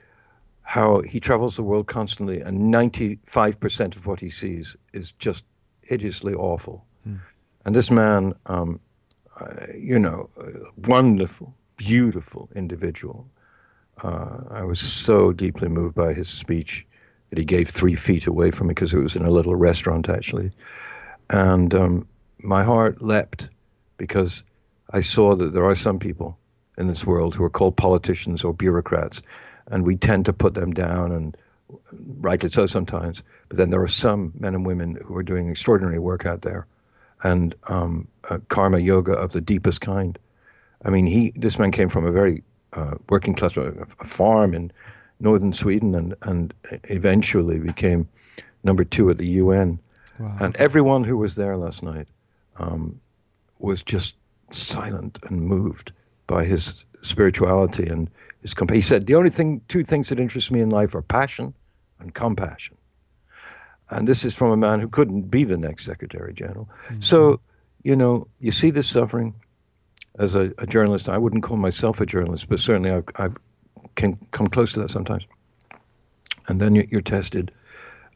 how he travels the world constantly, and 95% of what he sees is just hideously awful. Mm. And this man, um, uh, you know, wonderful, beautiful individual. Uh, I was so deeply moved by his speech that he gave three feet away from me because it was in a little restaurant, actually. And um, my heart leapt because I saw that there are some people in this world who are called politicians or bureaucrats, and we tend to put them down, and rightly so sometimes. But then there are some men and women who are doing extraordinary work out there, and um, uh, karma yoga of the deepest kind. I mean, he this man came from a very uh, working class a, farm in northern Sweden, and and eventually became number two at the UN. Wow. And everyone who was there last night um, was just silent and moved by his spirituality and his compassion. He said, The only thing, two things that interest me in life are passion and compassion. And this is from a man who couldn't be the next Secretary General. Mm-hmm. So, you know, you see this suffering as a, a, journalist. I wouldn't call myself a journalist, but certainly I've, I've can come close to that sometimes. And then you're tested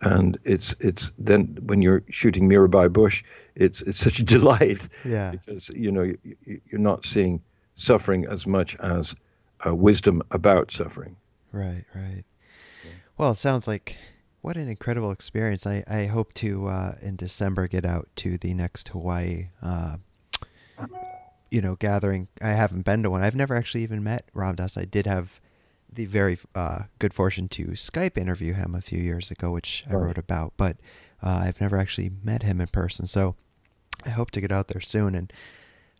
and it's it's then when you're shooting Mirabai Bush, it's it's (laughs) such a delight. Yeah. Because you know you, you're not seeing suffering as much as uh, wisdom about suffering. Right. Right. Yeah. Well, it sounds like what an incredible experience. I I hope to uh, in December get out to the next Hawaii. Uh, you know, gathering. I haven't been to one. I've never actually even met Ram Dass. I did have the very uh, good fortune to Skype interview him a few years ago, which I wrote about, but uh, I've never actually met him in person. So I hope to get out there soon. And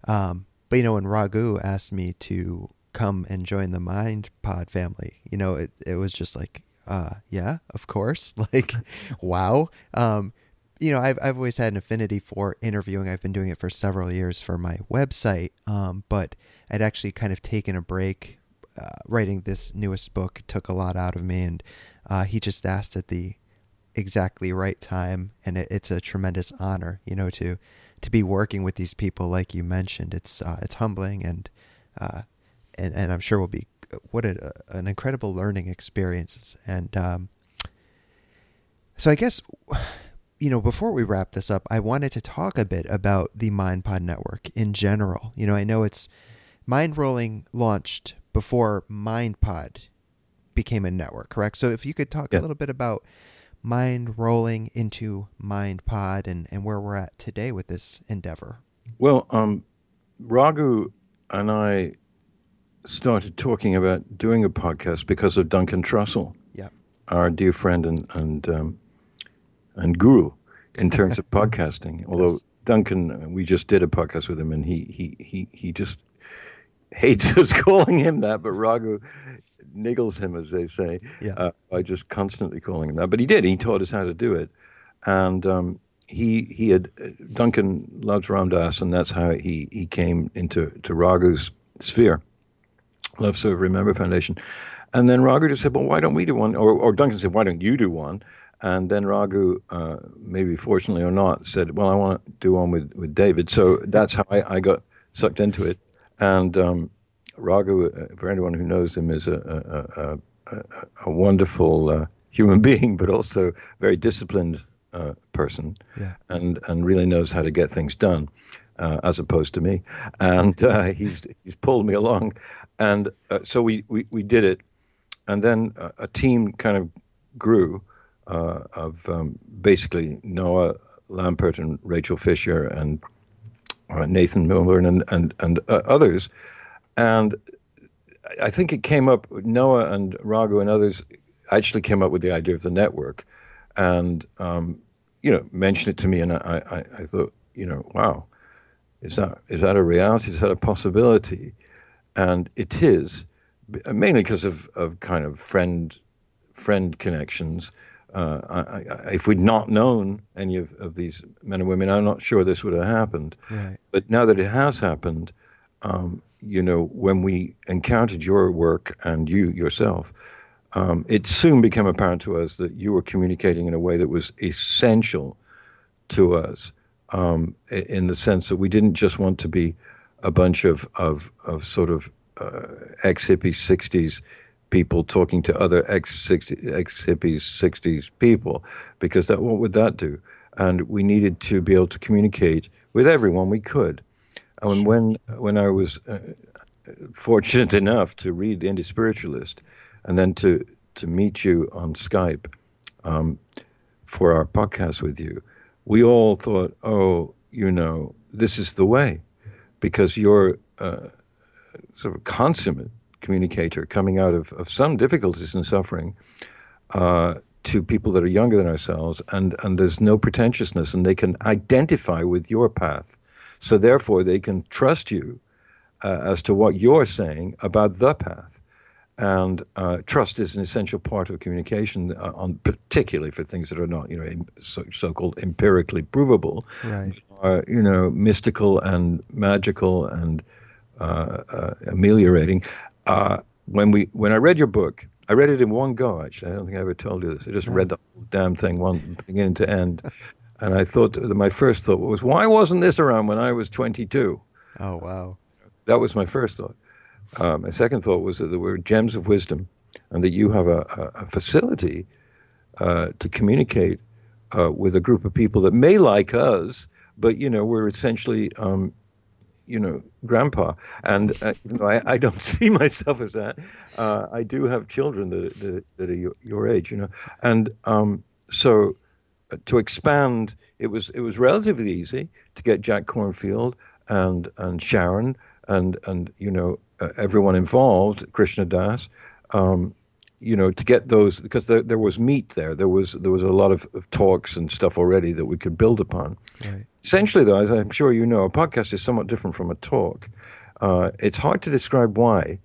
um, but you know, when Raghu asked me to come and join the Mind Pod family, you know, it it was just like, uh, yeah, of course, (laughs) like, (laughs) wow. Um, you know, I've I've always had an affinity for interviewing. I've been doing it for several years for my website, um, but I'd actually kind of taken a break uh, writing this newest book took a lot out of me, and uh, he just asked at the exactly right time, and it, it's a tremendous honor, you know, to to be working with these people like you mentioned. It's uh, it's humbling, and uh, and and I'm sure will be what a, an incredible learning experience. And um, so I guess you know, before we wrap this up, I wanted to talk a bit about the MindPod network in general. You know, I know it's Mindrolling launched before MindPod became a network, correct? So if you could talk yeah. a little bit about mind rolling into MindPod and, and where we're at today with this endeavor. Well, um, Raghu and I started talking about doing a podcast because of Duncan Trussell, yeah. our dear friend and and um, and guru in terms of (laughs) podcasting. Although yes. Duncan, we just did a podcast with him, and he he he he just hates (laughs) us calling him that, but Raghu niggles him, as they say, yeah. uh, by just constantly calling him that. But he did. He taught us how to do it, and um, he he had Duncan loves Ram Dass, and that's how he he came into to Raghu's sphere. Love Serve Remember Foundation, and then Raghu just said, "Well, why don't we do one?" Or or Duncan said, "Why don't you do one?" And then Raghu, uh, maybe fortunately or not, said, "Well, I want to do one with, with David." So that's how I, I got sucked into it. And um, Raghu, uh, for anyone who knows him, is a, a, a, a wonderful uh, human (laughs) being, but also very disciplined uh, person, yeah. and and really knows how to get things done, uh, as opposed to me. And uh, he's he's pulled me along, and uh, so we, we we did it, and then a, team kind of grew of um, basically Noah Lampert and Rachel Fisher and Nathan Milburn and and and uh, others, and I think it came up. Noah and Raghu and others actually came up with the idea of the network, and um, you know mentioned it to me, and I, I, I thought, you know, wow, is that is that a reality? Is that a possibility? And it is, mainly because of of kind of friend friend connections uh, I, I, if we'd not known any of, of these men and women, I'm not sure this would have happened. Right. But now that it has happened, um, you know, when we encountered your work and you yourself, um, it soon became apparent to us that you were communicating in a way that was essential to us, um, in the sense that we didn't just want to be a bunch of of, of sort of uh, ex hippie '60s people talking to other ex ex hippies 60s people because that what would that do? And we needed to be able to communicate with everyone we could. And when when i was uh, fortunate enough to read the indie spiritualist and then to to meet you on skype um, for our podcast with you we all thought oh you know this is the way, because you're uh, sort of consummate communicator coming out of, of some difficulties and suffering uh, to people that are younger than ourselves, and, and there's no pretentiousness, and they can identify with your path. So therefore, they can trust you uh, as to what you're saying about the path. And uh, trust is an essential part of communication, uh, on particularly for things that are not, you know, so, so-called empirically provable, right? Are you know mystical and magical and uh, uh, ameliorating. Uh, when we when I read your book, I read it in one go. Actually, I don't think I ever told you this. I just read the whole damn thing, one beginning to end. And I thought that my first thought was, why wasn't this around when I was 22? Oh wow, that was my first thought. Um, my second thought was that there were gems of wisdom, and that you have a, a, a facility uh, to communicate uh, with a group of people that may like us, but you know we're essentially um, you know, grandpa. And uh, I, I, don't (laughs) see myself as that. Uh, I do have children that, that, that are your, your, age, you know. And um, so uh, to expand, it was it was relatively easy to get Jack Kornfield and and Sharon and and you know uh, everyone involved, Krishna Das. Um, you know, to get those because there, there was meat there. There was there was a lot of, of talks and stuff already that we could build upon. Right. Essentially, though, as I'm sure you know, a podcast is somewhat different from a talk. Uh, it's hard to describe why,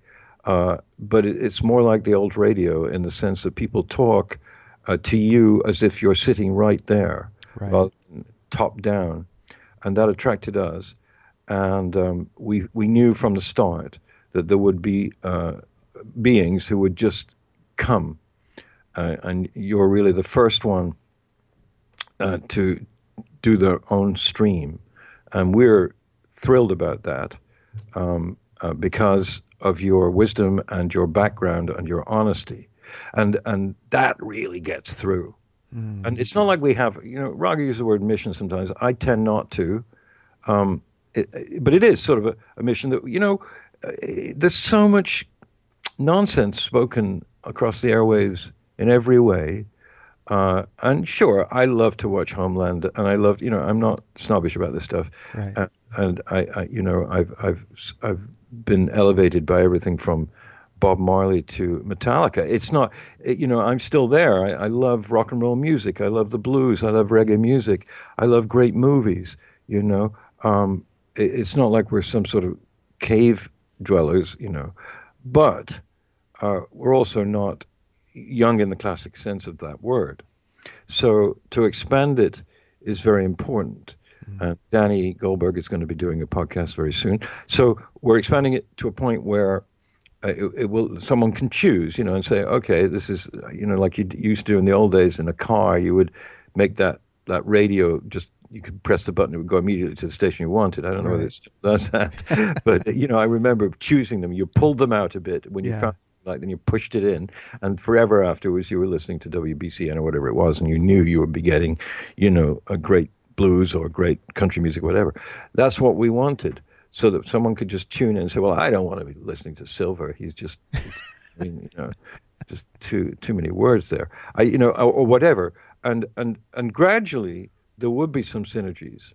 uh, but it, it's more like the old radio in the sense that people talk uh, to you as if you're sitting right there, right. top down, and that attracted us. And um, we we knew from the start that there would be uh, beings who would just come, uh, and you're really the first one uh, to do their own stream. And we're thrilled about that um, uh, because of your wisdom and your background and your honesty. And, and that really gets through. Mm. And it's not like we have, you know, Raghu uses the word mission sometimes. I tend not to. Um, it, but it is sort of a, a mission that, you know, uh, there's so much nonsense spoken across the airwaves in every way uh, and sure, I love to watch Homeland, and I love, you know, I'm not snobbish about this stuff, right. and, and I, I, you know, I've, I've, I've been elevated by everything from Bob Marley to Metallica. It's not, it, you know, I'm still there. I, I love rock and roll music. I love the blues. I love reggae music. I love great movies. You know, um, it, it's not like we're some sort of cave dwellers, you know, but uh, we're also not young in the classic sense of that word. So to expand it is very important. Mm-hmm. Uh, Danny Goldberg is going to be doing a podcast very soon. So we're expanding it to a point where uh, it, it, will someone can choose, you know, and say, okay, this is, you know, like you used to do in the old days in a car, you would make that that radio just you could press the button; it would go immediately to the station you wanted. I don't know right. whether it still does that, (laughs) but you know, I remember choosing them. You pulled them out a bit when yeah. you found like then you pushed it in and forever afterwards you were listening to WBCN or whatever it was and you knew you would be getting you know a great blues or great country music whatever. That's what we wanted so that someone could just tune in and say well I don't want to be listening to Silver. He's just I mean you know just too too many words there. I you know or, or whatever. And and and gradually there would be some synergies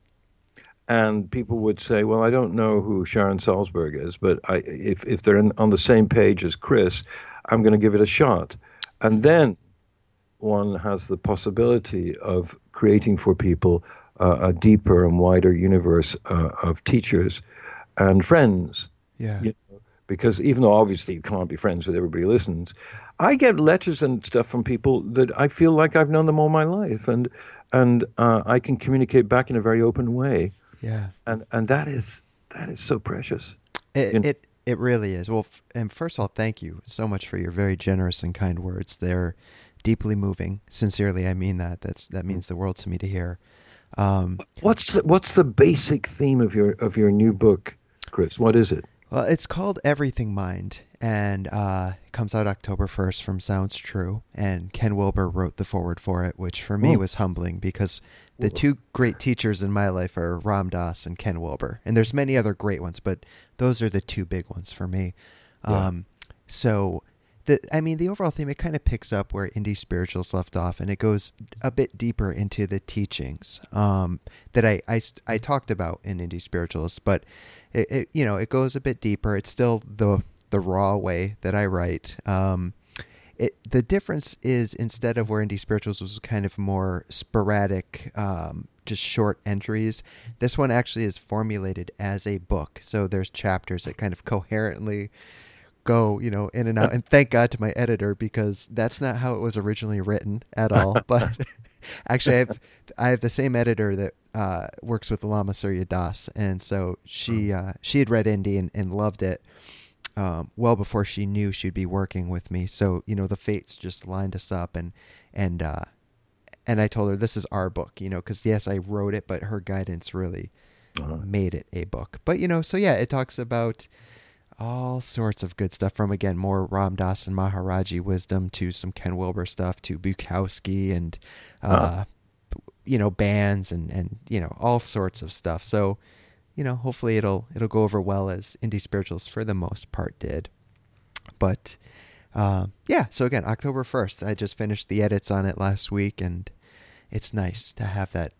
and people would say, "Well, I don't know who Sharon Salzberg is, but I, if if they're in, on the same page as Chris, I'm going to give it a shot." And then one has the possibility of creating for people uh, a deeper and wider universe uh, of teachers and friends. Yeah. You know, because even though obviously you can't be friends with everybody who listens, I get letters and stuff from people that I feel like I've known them all my life, and and uh, I can communicate back in a very open way. Yeah. And and that is that is so precious. It you know? it, it really is. Well, and first of all, thank you so much for your very generous and kind words. They're deeply moving. Sincerely, I mean that. That's that means the world to me to hear. Um, what's the, what's the basic theme of your of your new book, Chris? What is it? Well, it's called Everything Mind, and uh, comes out October 1st from Sounds True. And Ken Wilber wrote the forward for it, which for me oh. was humbling because the two great teachers in my life are Ram Dass and Ken Wilber, and there's many other great ones, but those are the two big ones for me. Yeah. Um, so the I mean the overall theme it kind of picks up where Indie Spiritualist left off, and it goes a bit deeper into the teachings um, that I, I I talked about in Indie Spiritualist, but it, it you know it goes a bit deeper. It's still the the raw way that I write. Um, it the difference is instead of where Indie Spiritualist was kind of more sporadic, um, just short entries, this one actually is formulated as a book. So there's chapters that kind of coherently go, you know, in and out. And thank God to my editor because that's not how it was originally written at all. (laughs) But (laughs) actually, I have I have the same editor that uh, works with Lama Surya Das, and so she uh, she had read Indie and, and loved it. Um, well before she knew she'd be working with me, so you know the fates just lined us up, and and uh, and I told her this is our book, you know, because yes, I wrote it, but her guidance really uh-huh. made it a book. But you know, so yeah, it talks about all sorts of good stuff from again more Ram Dass and Maharaji wisdom to some Ken Wilber stuff to Bukowski and uh, uh-huh. you know bands and and you know all sorts of stuff. So you know hopefully it'll it'll go over well as Indie Spiritualist for the most part did. But uh, yeah, so again October first, I just finished the edits on it last week, and it's nice to have that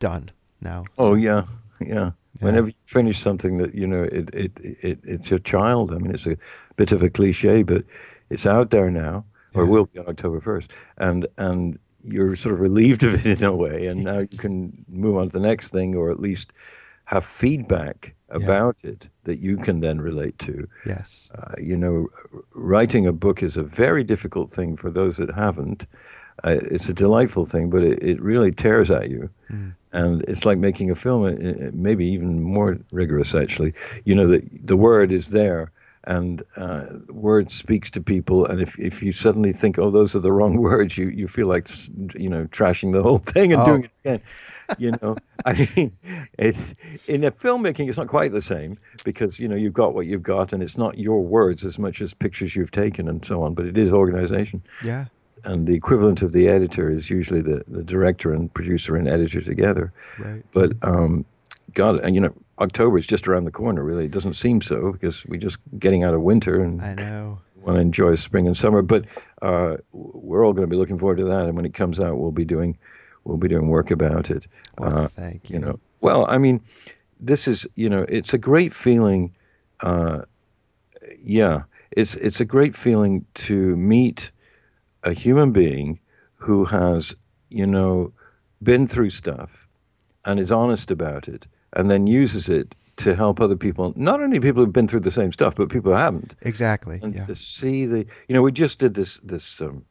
done now. Oh so. yeah, yeah. Whenever you finish something that you know, it, it it it's your child. I mean, it's a bit of a cliche, but it's out there now, or yeah. will be on October first, and and you're sort of relieved of it in a way, and now you can move on to the next thing, or at least have feedback about yeah. it that you can then relate to. Yes. Uh, you know, writing a book is a very difficult thing for those that haven't. Uh, it's a delightful thing, but it, it really tears at you. Mm and it's like making a film uh, uh, maybe even more rigorous actually you know the the word is there and uh, word speaks to people and if, if you suddenly think oh those are the wrong (laughs) words you, you feel like you know trashing the whole thing and oh. doing it again you know (laughs) i mean it's in a filmmaking it's not quite the same because you know you've got what you've got and it's not your words as much as pictures you've taken and so on but it is organization yeah and the equivalent of the editor is usually the, the director and producer and editor together. Right. But um, God, and you know, October is just around the corner. Really, it doesn't seem so because we're just getting out of winter and I know want to enjoy spring and summer. But uh, we're all going to be looking forward to that. And when it comes out, we'll be doing we'll be doing work about it. Well, uh, thank you. You know, well, I mean, this is you know, it's a great feeling. Uh, yeah, it's it's a great feeling to meet a human being who has, you know, been through stuff and is honest about it and then uses it to help other people, not only people who've been through the same stuff, but people who haven't. Exactly. And yeah. to see the, you know, we just did this this um,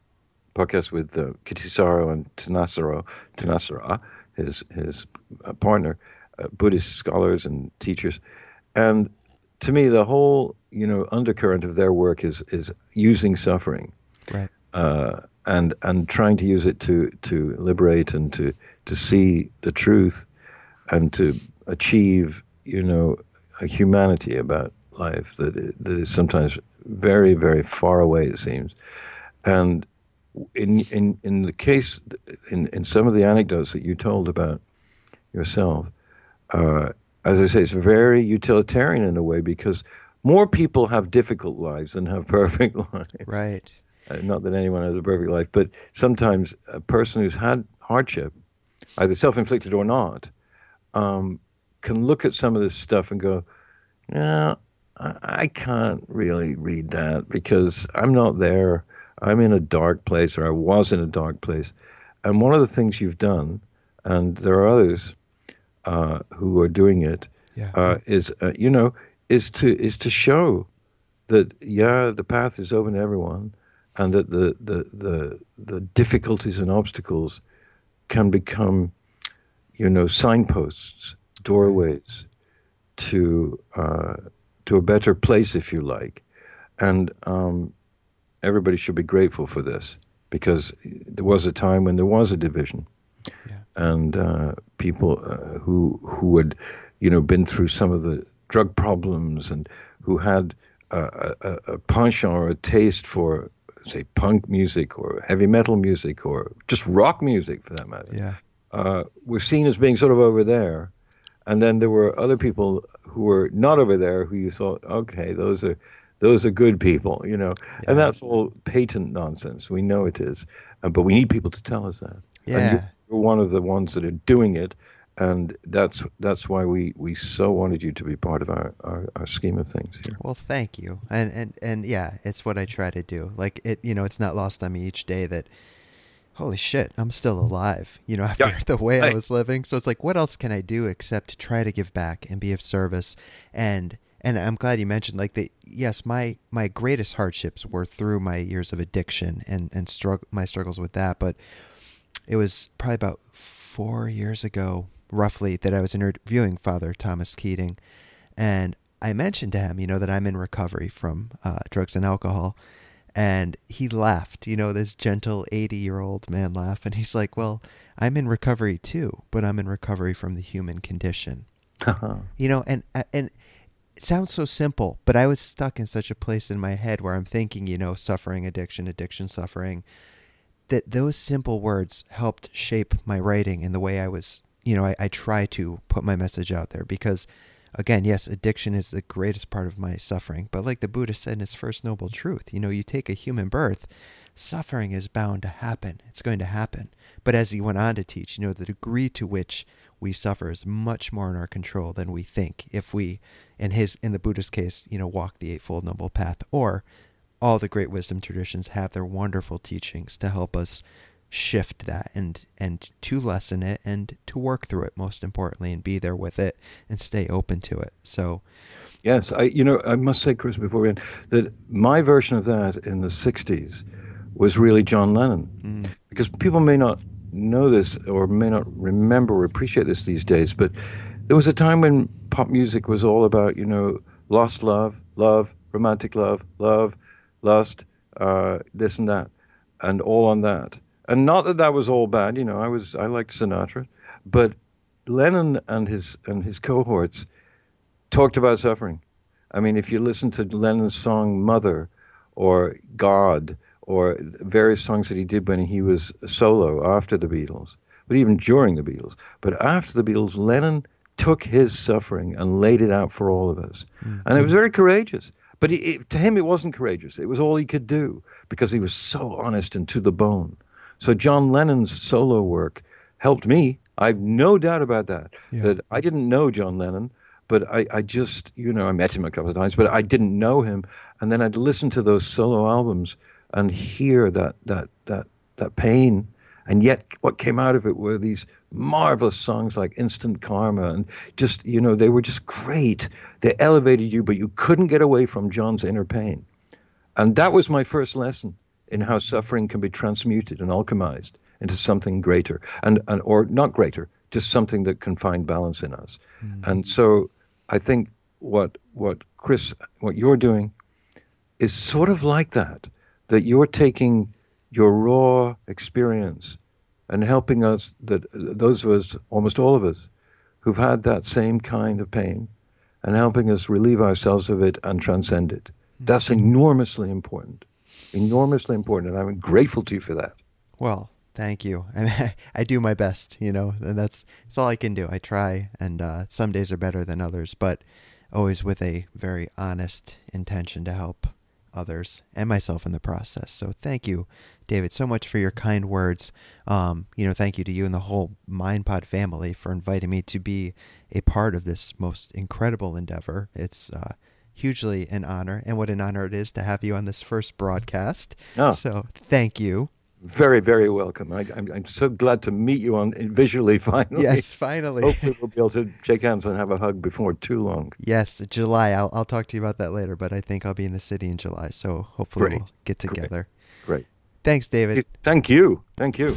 podcast with uh, Kittisaro and Thanissara, Thanissara, his his uh, partner, uh, Buddhist scholars and teachers, and to me, the whole you know undercurrent of their work is is using suffering. Right. Uh, and and trying to use it to to liberate and to to see the truth and to achieve you know a humanity about life that that is sometimes very very far away it seems. And in in in the case in in some of the anecdotes that you told about yourself uh, as i say it's very utilitarian in a way because more people have difficult lives than have (laughs) perfect lives right uh, not that anyone has a perfect life, but sometimes a person who's had hardship, either self inflicted or not, um, can look at some of this stuff and go, no, I can't really read that because I'm not there. I'm in a dark place, or I was in a dark place. And one of the things you've done, and there are others uh, who are doing it, yeah. uh, is uh, you know is to is to show that yeah the path is open to everyone, and that the, the, the, the difficulties and obstacles can become, you know, signposts, doorways to, uh, to a better place, if you like. And um, everybody should be grateful for this because there was a time when there was a division. Yeah. And uh, people uh, who who had, you know, been through some of the drug problems and who had a, a, a penchant or a taste for say punk music or heavy metal music or just rock music for that matter, yeah. uh, were seen as being sort of over there. And then there were other people who were not over there who you thought, okay, those are those are good people, you know. Yeah. And that's all patent nonsense. We know it is. Uh, but we need people to tell us that. And Yeah. you're, you're one of the ones that are doing it. And that's that's why we, we so wanted you to be part of our, our, our scheme of things here. Well, thank you. And and and yeah, it's what I try to do. Like it, you know, it's not lost on me each day that holy shit, I'm still alive, you know, (laughs) after Yeah. the way I was living. So it's like what else can I do except to try to give back and be of service and and I'm glad you mentioned like the yes, my my greatest hardships were through my years of addiction and and struggle my struggles with that, but it was probably about 4 years ago roughly that I was interviewing Father Thomas Keating and I mentioned to him, you know, that I'm in recovery from uh, drugs and alcohol. And he laughed, you know, this gentle 80 year old man laugh. And he's like, Well, I'm in recovery too, but I'm in recovery from the human condition. You know, and, uh, and it sounds so simple, but I was stuck in such a place in my head where I'm thinking, you know, suffering, addiction, addiction, suffering, that those simple words helped shape my writing and the way I was, you know, I, I try to put my message out there because, again, yes, addiction is the greatest part of my suffering. But like the Buddha said in his first noble truth, you know, you take a human birth, suffering is bound to happen. It's going to happen. But as he went on to teach, you know, the degree to which we suffer is much more in our control than we think if we, in his, in the Buddhist case, you know, walk the Eightfold Noble Path or all the great wisdom traditions have their wonderful teachings to help us shift that and and to lessen it and to work through it most importantly and be there with it and stay open to it. So Yes, I you know I must say, Chris, before we end, that my version of that in the '60s was really John Lennon, mm. because people may not know this or may not remember or appreciate this these days, but there was a time when pop music was all about you know lost love, love, romantic love, love, lust, uh, this and that, and all on that. And not that that was all bad, you know. I was I liked Sinatra, but Lennon and his and his cohorts talked about suffering. I mean, if you listen to Lennon's song Mother or God or various songs that he did when he was solo after the Beatles, but even during the Beatles, but after the Beatles, Lennon took his suffering and laid it out for all of us. Mm. And it was very courageous. But it, it, to him, it wasn't courageous. It was all he could do because he was so honest and to the bone. So John Lennon's solo work helped me. I've no doubt about that. Yeah. That I didn't know John Lennon, but I, I just, you know, I met him a couple of times, but I didn't know him. And then I'd listen to those solo albums and hear that that that that pain. And yet, what came out of it were these marvelous songs like Instant Karma, and just, you know, they were just great. They elevated you, but you couldn't get away from John's inner pain. And that was my first lesson in how suffering can be transmuted and alchemized into something greater, and, and or not greater, just something that can find balance in us. Mm. And so I think what what Chris, what you're doing, is sort of like that. That you're taking your raw experience and helping us, that those of us, almost all of us, who've had that same kind of pain, and helping us relieve ourselves of it and transcend it. That's enormously important. Enormously important. And I'm grateful to you for that. well thank you I, (laughs) I do my best you know and that's that's all i can do i try and uh, some days are better than others but always with a very honest intention to help others and myself in the process. So thank you david so much for your kind words. Um, you know thank you to you and the whole mindpod family for inviting me to be a part of this most incredible endeavor. It's uh, hugely an honor and what an honor it is to have you on this first broadcast. Oh. so thank you Very, very welcome. I, I'm, I'm so glad to meet you on visually (laughs) finally. Yes, finally. Hopefully, we'll be able to shake hands and have a hug before too long. Yes, July. I'll I'll talk to you about that later, but I think I'll be in the city in July, so hopefully Great. we'll get Great. together. Great. Thanks, David. Thank you. Thank you.